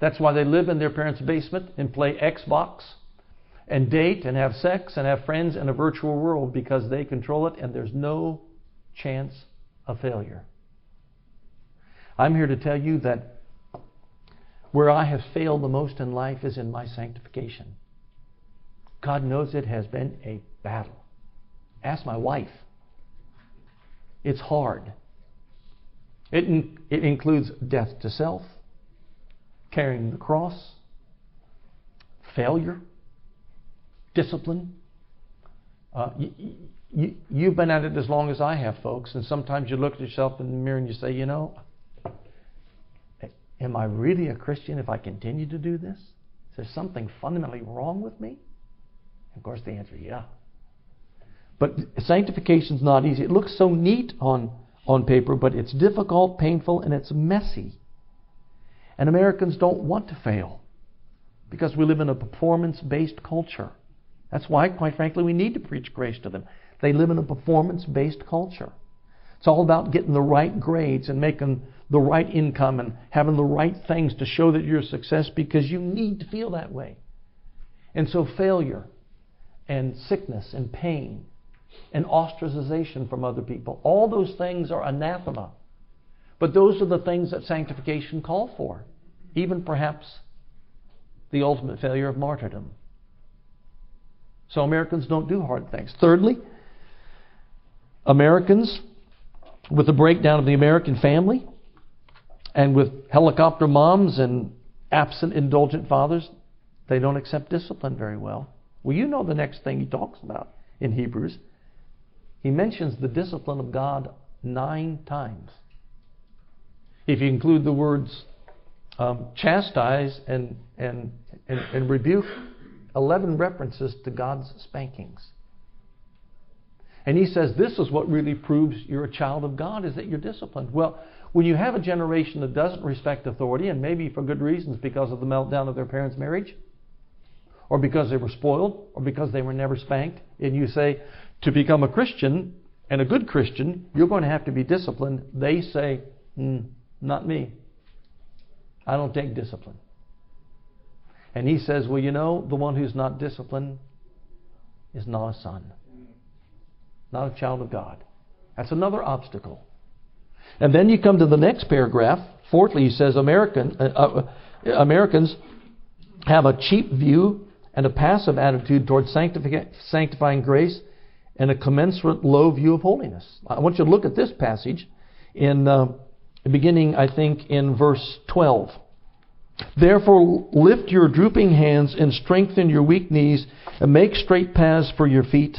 That's why they live in their parents' basement and play Xbox and date and have sex and have friends in a virtual world because they control it and there's no chance of failure. I'm here to tell you that where I have failed the most in life is in my sanctification. God knows it has been a battle. Ask my wife. It's hard. It, in, it includes death to self, carrying the cross, failure, discipline. Uh, you, you, you've been at it as long as I have, folks, and sometimes you look at yourself in the mirror and you say, you know, am I really a Christian if I continue to do this? Is there something fundamentally wrong with me? Of course, the answer is yeah. But sanctification is not easy. It looks so neat on, on paper, but it's difficult, painful, and it's messy. And Americans don't want to fail because we live in a performance based culture. That's why, quite frankly, we need to preach grace to them. They live in a performance based culture. It's all about getting the right grades and making the right income and having the right things to show that you're a success because you need to feel that way. And so, failure and sickness and pain and ostracization from other people, all those things are anathema. But those are the things that sanctification call for, even perhaps the ultimate failure of martyrdom. So Americans don't do hard things. Thirdly, Americans, with the breakdown of the American family, and with helicopter moms and absent indulgent fathers, they don't accept discipline very well. Well, you know the next thing he talks about in Hebrews. He mentions the discipline of God nine times. If you include the words um, chastise and, and, and, and rebuke, 11 references to God's spankings. And he says this is what really proves you're a child of God is that you're disciplined. Well, when you have a generation that doesn't respect authority, and maybe for good reasons because of the meltdown of their parents' marriage, or because they were spoiled, or because they were never spanked, and you say, to become a Christian and a good Christian, you're going to have to be disciplined. They say, mm, not me. I don't take discipline. And he says, Well, you know, the one who's not disciplined is not a son, not a child of God. That's another obstacle. And then you come to the next paragraph. Fourthly, he says American, uh, uh, Americans have a cheap view and a passive attitude towards sanctifying grace and a commensurate low view of holiness. I want you to look at this passage in uh, beginning, I think, in verse 12. Therefore, lift your drooping hands and strengthen your weak knees, and make straight paths for your feet,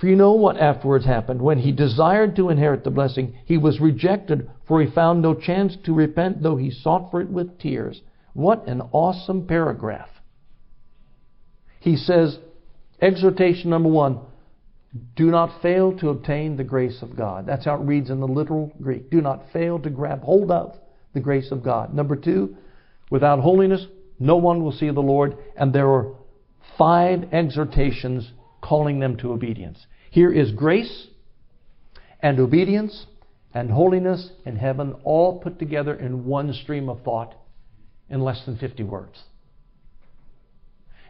For you know what afterwards happened. When he desired to inherit the blessing, he was rejected, for he found no chance to repent, though he sought for it with tears. What an awesome paragraph. He says, exhortation number one, do not fail to obtain the grace of God. That's how it reads in the literal Greek. Do not fail to grab hold of the grace of God. Number two, without holiness, no one will see the Lord, and there are five exhortations calling them to obedience. Here is grace and obedience and holiness in heaven all put together in one stream of thought in less than 50 words.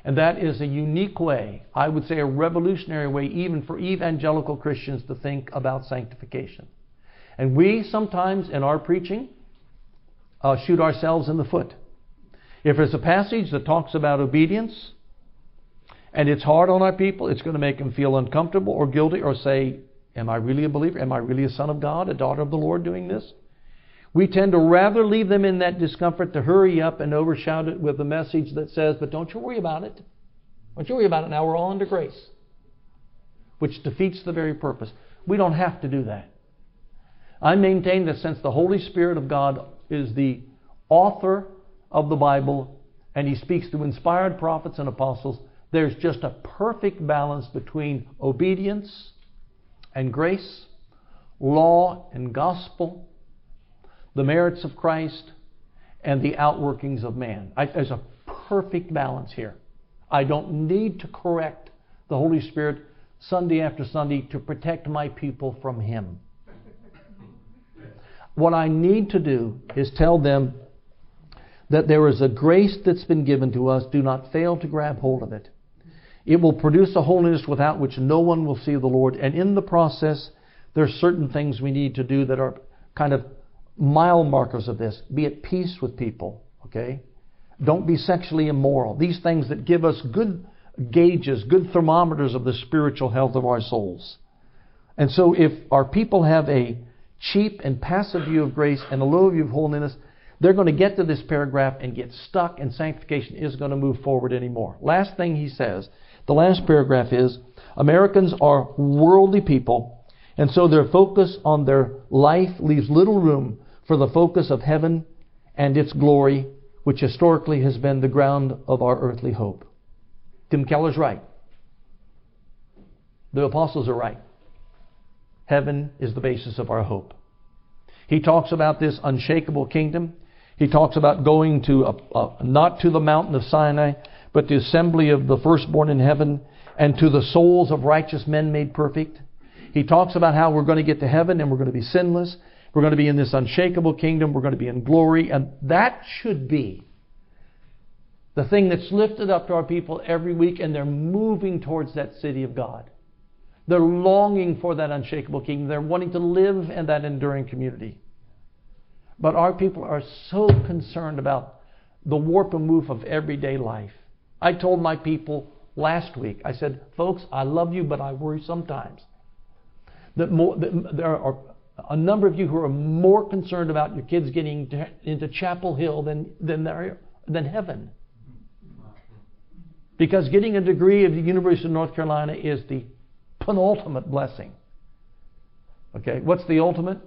And that is a unique way, I would say a revolutionary way, even for evangelical Christians to think about sanctification. And we sometimes in our preaching uh, shoot ourselves in the foot. If there's a passage that talks about obedience and it's hard on our people, it's going to make them feel uncomfortable or guilty or say, Am I really a believer? Am I really a son of God, a daughter of the Lord doing this? We tend to rather leave them in that discomfort to hurry up and overshout it with a message that says, But don't you worry about it. Don't you worry about it now. We're all under grace, which defeats the very purpose. We don't have to do that. I maintain that since the Holy Spirit of God is the author of the Bible and he speaks to inspired prophets and apostles, there's just a perfect balance between obedience and grace, law and gospel, the merits of Christ, and the outworkings of man. I, there's a perfect balance here. I don't need to correct the Holy Spirit Sunday after Sunday to protect my people from Him. What I need to do is tell them that there is a grace that's been given to us. Do not fail to grab hold of it. It will produce a holiness without which no one will see the Lord. And in the process, there are certain things we need to do that are kind of mile markers of this. Be at peace with people, okay? Don't be sexually immoral. These things that give us good gauges, good thermometers of the spiritual health of our souls. And so if our people have a cheap and passive view of grace and a low view of holiness, they're going to get to this paragraph and get stuck, and sanctification isn't going to move forward anymore. Last thing he says, the last paragraph is Americans are worldly people, and so their focus on their life leaves little room for the focus of heaven and its glory, which historically has been the ground of our earthly hope. Tim Keller's right. The apostles are right. Heaven is the basis of our hope. He talks about this unshakable kingdom. He talks about going to a, a, not to the mountain of Sinai, but the assembly of the firstborn in heaven, and to the souls of righteous men made perfect. He talks about how we're going to get to heaven and we're going to be sinless. We're going to be in this unshakable kingdom. We're going to be in glory. And that should be the thing that's lifted up to our people every week, and they're moving towards that city of God. They're longing for that unshakable kingdom. They're wanting to live in that enduring community. But our people are so concerned about the warp and woof of everyday life. I told my people last week, I said, folks, I love you, but I worry sometimes. That, more, that there are a number of you who are more concerned about your kids getting to, into Chapel Hill than, than, than heaven. Because getting a degree at the University of North Carolina is the penultimate blessing. Okay, what's the ultimate?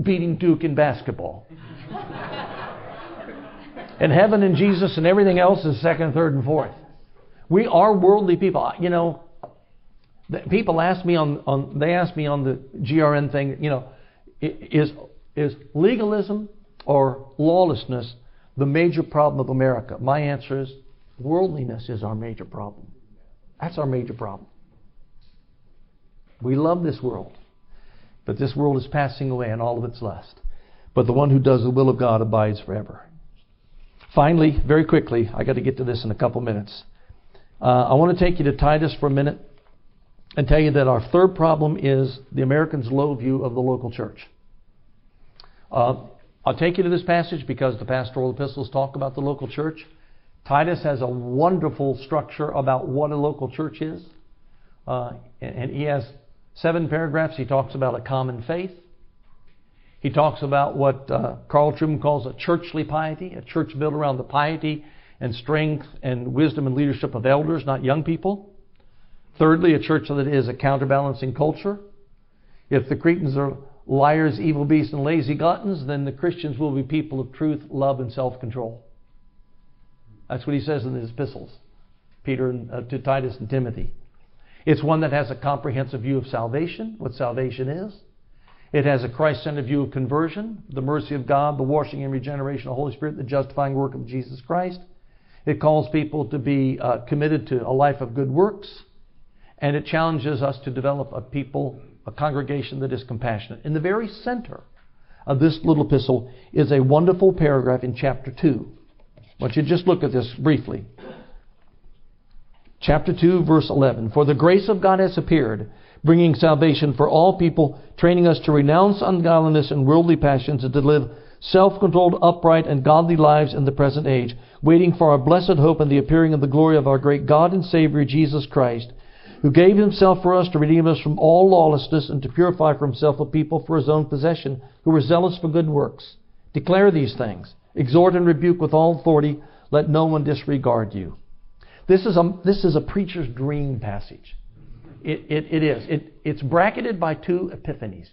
Beating Duke in basketball. and heaven and Jesus and everything else is second, third, and fourth. We are worldly people. You know, people ask me on, on they ask me on the GRN thing. You know, is is legalism or lawlessness the major problem of America? My answer is Worldliness is our major problem. That's our major problem. We love this world, but this world is passing away and all of its lust. But the one who does the will of God abides forever. Finally, very quickly, I got to get to this in a couple minutes. Uh, I want to take you to Titus for a minute and tell you that our third problem is the American's low view of the local church. Uh, I'll take you to this passage because the pastoral epistles talk about the local church. Titus has a wonderful structure about what a local church is. Uh, and he has seven paragraphs. He talks about a common faith. He talks about what uh, Carl Trueman calls a churchly piety, a church built around the piety and strength and wisdom and leadership of elders, not young people. Thirdly, a church that is a counterbalancing culture. If the Cretans are liars, evil beasts, and lazy gluttons, then the Christians will be people of truth, love, and self control. That's what he says in his epistles, Peter and, uh, to Titus and Timothy. It's one that has a comprehensive view of salvation, what salvation is. It has a Christ centered view of conversion, the mercy of God, the washing and regeneration of the Holy Spirit, the justifying work of Jesus Christ. It calls people to be uh, committed to a life of good works, and it challenges us to develop a people, a congregation that is compassionate. In the very center of this little epistle is a wonderful paragraph in chapter 2 I want you to just look at this briefly. Chapter 2, verse 11. For the grace of God has appeared, bringing salvation for all people, training us to renounce ungodliness and worldly passions and to live self controlled, upright, and godly lives in the present age, waiting for our blessed hope and the appearing of the glory of our great God and Savior, Jesus Christ, who gave himself for us to redeem us from all lawlessness and to purify for himself a people for his own possession, who were zealous for good works. Declare these things. Exhort and rebuke with all authority. Let no one disregard you. This is a, this is a preacher's dream passage. It, it, it is. It, it's bracketed by two epiphanies.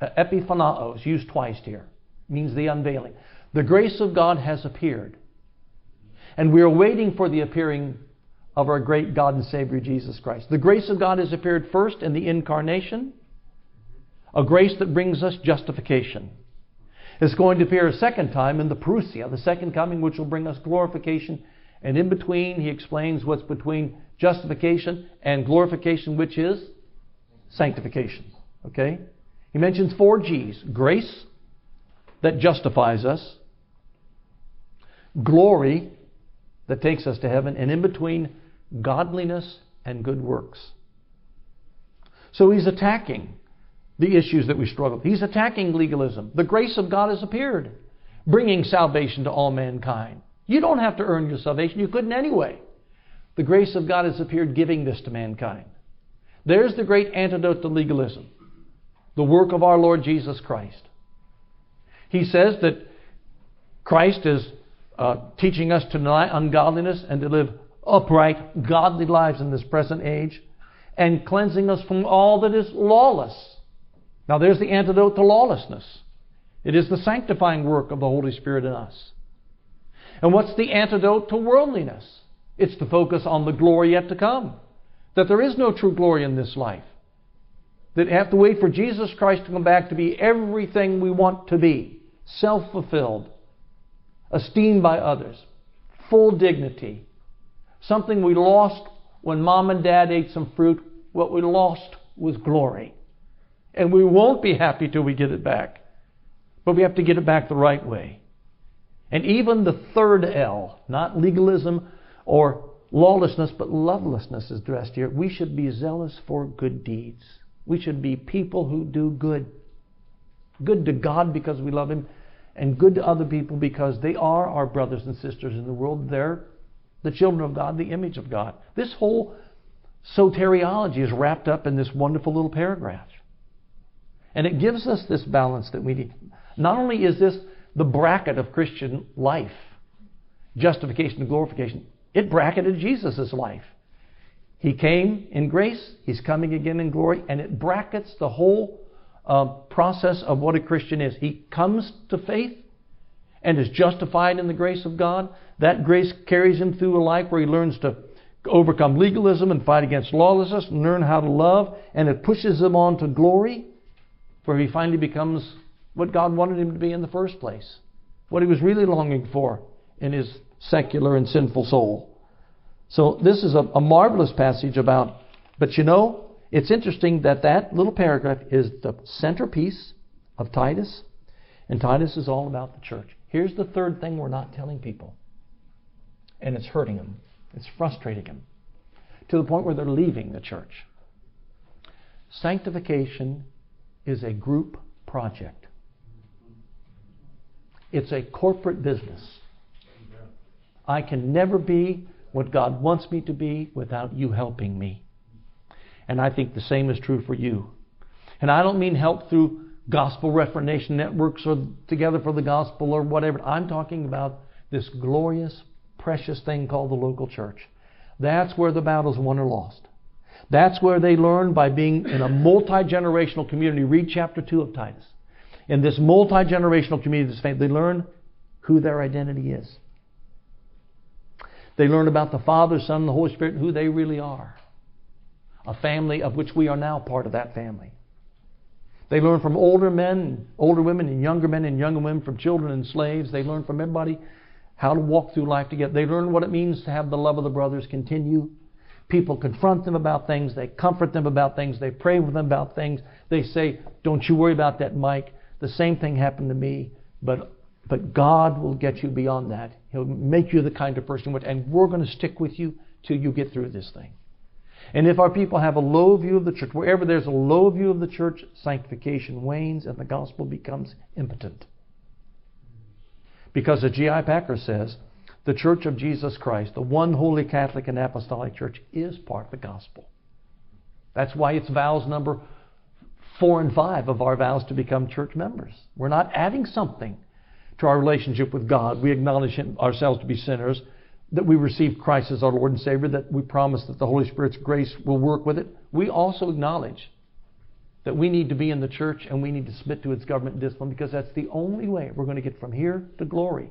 Uh, used twice here, means the unveiling. The grace of God has appeared. And we are waiting for the appearing of our great God and Savior Jesus Christ. The grace of God has appeared first in the incarnation, a grace that brings us justification It's going to appear a second time in the parousia, the second coming, which will bring us glorification. And in between, he explains what's between justification and glorification, which is sanctification. Okay? He mentions four G's grace that justifies us, glory that takes us to heaven, and in between, godliness and good works. So he's attacking the issues that we struggle with. He's attacking legalism. The grace of God has appeared, bringing salvation to all mankind. You don't have to earn your salvation. You couldn't anyway. The grace of God has appeared, giving this to mankind. There's the great antidote to legalism the work of our Lord Jesus Christ. He says that Christ is uh, teaching us to deny ungodliness and to live upright, godly lives in this present age, and cleansing us from all that is lawless. Now, there's the antidote to lawlessness. It is the sanctifying work of the Holy Spirit in us. And what's the antidote to worldliness? It's to focus on the glory yet to come. That there is no true glory in this life. That we have to wait for Jesus Christ to come back to be everything we want to be self fulfilled, esteemed by others, full dignity. Something we lost when mom and dad ate some fruit. What we lost was glory. And we won't be happy till we get it back. But we have to get it back the right way. And even the third L, not legalism or lawlessness, but lovelessness is dressed here. We should be zealous for good deeds. We should be people who do good. Good to God because we love Him, and good to other people because they are our brothers and sisters in the world. They're the children of God, the image of God. This whole soteriology is wrapped up in this wonderful little paragraph. And it gives us this balance that we need. Not only is this the bracket of Christian life, justification and glorification, it bracketed Jesus' life. He came in grace, he's coming again in glory, and it brackets the whole uh, process of what a Christian is. He comes to faith and is justified in the grace of God. That grace carries him through a life where he learns to overcome legalism and fight against lawlessness and learn how to love, and it pushes him on to glory where he finally becomes what God wanted him to be in the first place, what he was really longing for in his secular and sinful soul. So this is a, a marvelous passage about, but you know, it's interesting that that little paragraph is the centerpiece of Titus, and Titus is all about the church. Here's the third thing we're not telling people, and it's hurting them, it's frustrating them, to the point where they're leaving the church. Sanctification is a group project. It's a corporate business. I can never be what God wants me to be without you helping me. And I think the same is true for you. And I don't mean help through gospel reformation networks or together for the gospel or whatever. I'm talking about this glorious, precious thing called the local church. That's where the battle's won or lost. That's where they learn by being in a multi generational community. Read chapter 2 of Titus. In this multi generational community, they learn who their identity is. They learn about the Father, Son, and the Holy Spirit, and who they really are. A family of which we are now part of that family. They learn from older men, older women, and younger men and younger women, from children and slaves. They learn from everybody how to walk through life together. They learn what it means to have the love of the brothers continue People confront them about things, they comfort them about things, they pray with them about things. They say, Don't you worry about that, Mike. The same thing happened to me, but but God will get you beyond that. He'll make you the kind of person, and we're going to stick with you till you get through this thing. And if our people have a low view of the church, wherever there's a low view of the church, sanctification wanes and the gospel becomes impotent. Because as J.I. Packer says, the Church of Jesus Christ, the one holy Catholic and Apostolic Church, is part of the gospel. That's why it's vows number four and five of our vows to become church members. We're not adding something to our relationship with God. We acknowledge ourselves to be sinners, that we receive Christ as our Lord and Savior, that we promise that the Holy Spirit's grace will work with it. We also acknowledge that we need to be in the church and we need to submit to its government discipline because that's the only way we're going to get from here to glory.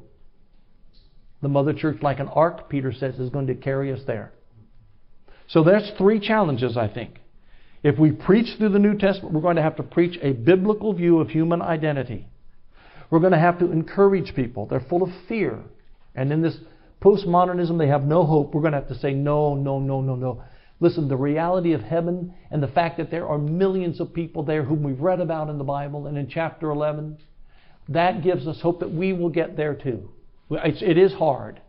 The mother church, like an ark, Peter says, is going to carry us there. So there's three challenges, I think. If we preach through the New Testament, we're going to have to preach a biblical view of human identity. We're going to have to encourage people. They're full of fear. And in this postmodernism, they have no hope. We're going to have to say, no, no, no, no, no. Listen, the reality of heaven and the fact that there are millions of people there whom we've read about in the Bible and in chapter 11, that gives us hope that we will get there too. It's, it is hard.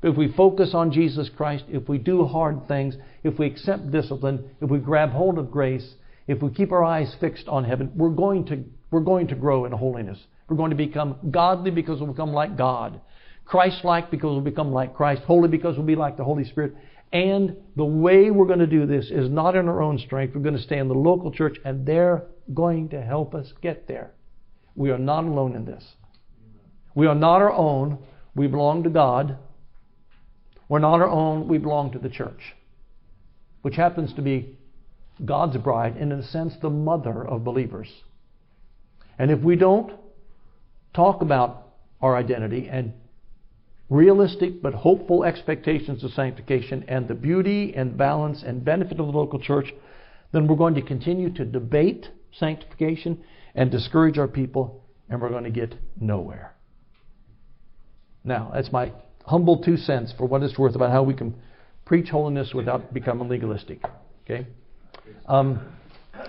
But if we focus on Jesus Christ, if we do hard things, if we accept discipline, if we grab hold of grace, if we keep our eyes fixed on heaven, we're going to, we're going to grow in holiness. We're going to become godly because we'll become like God. Christ like because we'll become like Christ. Holy because we'll be like the Holy Spirit. And the way we're going to do this is not in our own strength. We're going to stay in the local church, and they're going to help us get there. We are not alone in this. We are not our own. We belong to God. We're not our own. We belong to the church, which happens to be God's bride, and in a sense, the mother of believers. And if we don't talk about our identity and realistic but hopeful expectations of sanctification and the beauty and balance and benefit of the local church, then we're going to continue to debate sanctification and discourage our people, and we're going to get nowhere. Now, that's my humble two cents for what it's worth about how we can preach holiness without becoming legalistic. Okay? Um,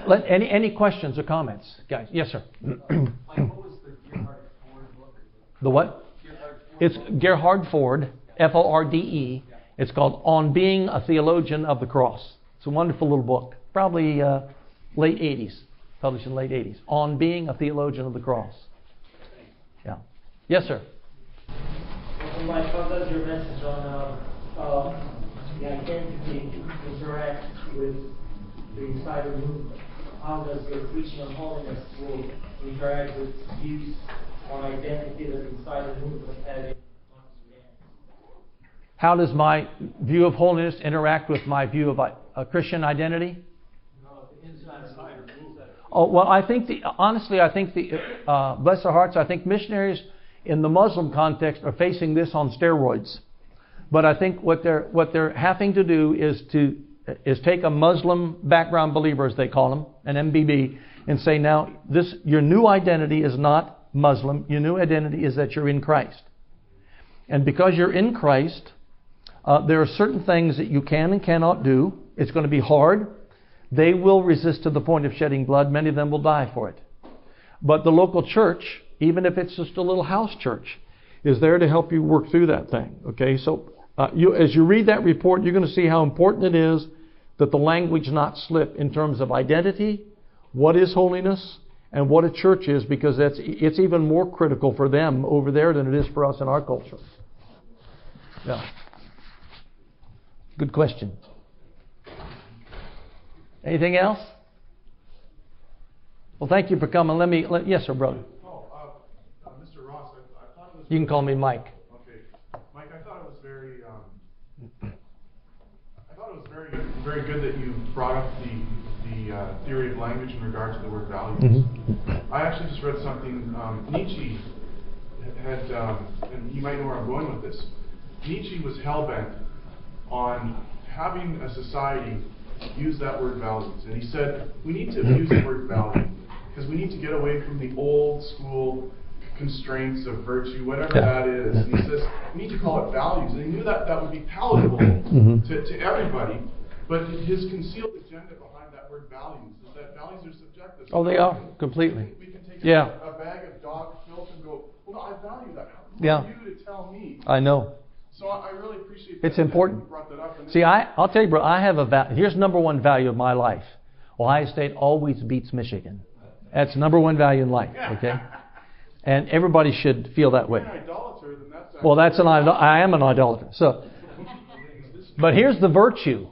let, any, any questions or comments? Guys, yes, sir. The what? It's Gerhard Forde, F O R D E. It's called On Being a Theologian of the Cross. It's a wonderful little book, probably uh, late 80s, published in the late 80s. On Being a Theologian of the Cross. Yeah. Yes, sir. Mike, how does your message on uh, uh, the identity interact with the insider movement? How does your preaching on holiness will interact with views on identity that the insider movement had How does my view of holiness interact with my view of a Christian identity? Oh well, I think the honestly, I think the uh, bless their hearts. I think missionaries in the Muslim context are facing this on steroids. But I think what they're what they're having to do is to is take a Muslim background believer, as they call them, an MBB, and say, now this your new identity is not Muslim. Your new identity is that you're in Christ, and because you're in Christ, uh, there are certain things that you can and cannot do. It's going to be hard. They will resist to the point of shedding blood. Many of them will die for it. But the local church, even if it's just a little house church, is there to help you work through that thing. Okay, so uh, you, as you read that report, you're going to see how important it is that the language not slip in terms of identity, what is holiness, and what a church is, because that's, it's even more critical for them over there than it is for us in our culture. Yeah. Good question. Anything else? Well, thank you for coming. Let me, let, yes, sir, brother. Oh, uh, uh, Mr. Ross, I, I thought it was. You can call me Mike. Okay, Mike, I thought it was very, um, I thought it was very, very good that you brought up the the uh, theory of language in regard to the word values. Mm-hmm. I actually just read something um, Nietzsche had, um, and you might know where I'm going with this. Nietzsche was hell bent on having a society use that word values, and he said we need to use the word value because we need to get away from the old school constraints of virtue, whatever Yeah. that is. And he says we need to call it values, and he knew that that would be palatable Mhm. to, to everybody. But his concealed agenda word values is that values are subjective. Oh, they are, completely. We can take Yeah. a, bag of dog filth and go, well, no, I value that. Yeah. you to tell me? I know. So I, really appreciate It's important. that you brought that up. And See, I, I'll tell you, bro, I have a va- here's number one value of my life. Ohio State always beats Michigan. That's number one value in life, okay? And everybody should feel that way. idolater, then that's Well, that's an idol- I am an idolater. So, but here's the virtue: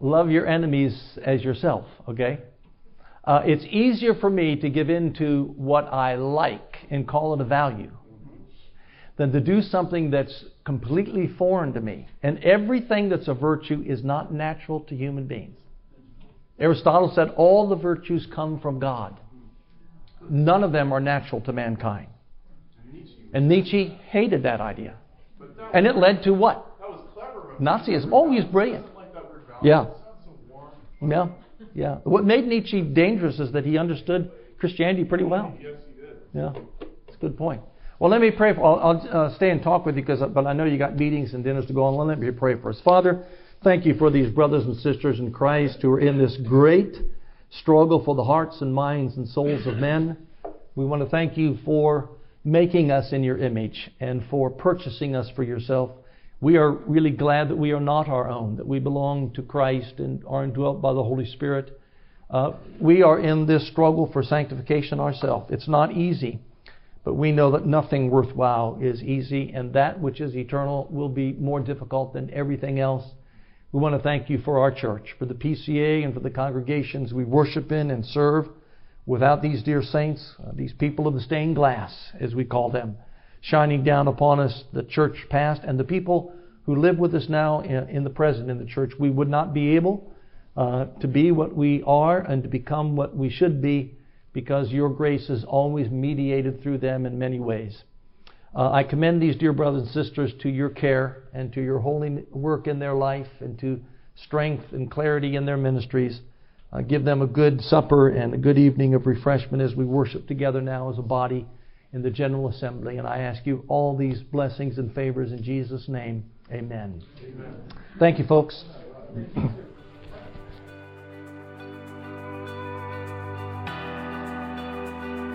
love your enemies as yourself. Okay. Uh, it's easier for me to give in to what I like and call it a value than to do something that's completely foreign to me. And everything that's a virtue is not natural to human beings. Aristotle said all the virtues come from God. None of them are natural to mankind. And Nietzsche hated that idea. And it led to what? that was clever. Nazism. Oh, he's brilliant. Yeah. It sounds so warm. Yeah, yeah. What made Nietzsche dangerous is that he understood Christianity pretty well. Yes, he did. Yeah, it's a good point. Well, let me pray for. I'll, I'll uh, stay and talk with you because, but I know you got meetings and dinners to go on. Let me pray for us, Father. Thank you for these brothers and sisters in Christ who are in this great struggle for the hearts and minds and souls of men. We want to thank you for making us in your image and for purchasing us for yourself. We are really glad that we are not our own, that we belong to Christ and are indwelt by the Holy Spirit. Uh, we are in this struggle for sanctification ourselves. It's not easy, but we know that nothing worthwhile is easy, and that which is eternal will be more difficult than everything else. We want to thank you for our church, for the PCA, and for the congregations we worship in and serve. Without these dear saints, uh, these people of the stained glass, as we call them, shining down upon us, the church past, and the people who live with us now in, in the present in the church, we would not be able uh, to be what we are and to become what we should be because your grace is always mediated through them in many ways. Uh, I commend these dear brothers and sisters to your care and to your holy work in their life and to strength and clarity in their ministries. Uh, give them a good supper and a good evening of refreshment as we worship together now as a body in the General Assembly. And I ask you all these blessings and favors in Jesus' name. Amen. Amen. Thank you, folks.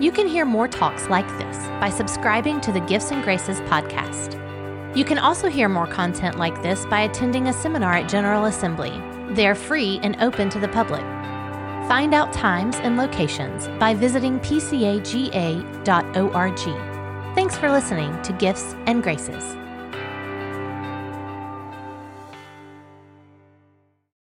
You can hear more talks like this by subscribing to the Gifts and Graces podcast. You can also hear more content like this by attending a seminar at General Assembly. They're free and open to the public. Find out times and locations by visiting pcaga.org. Thanks for listening to Gifts and Graces.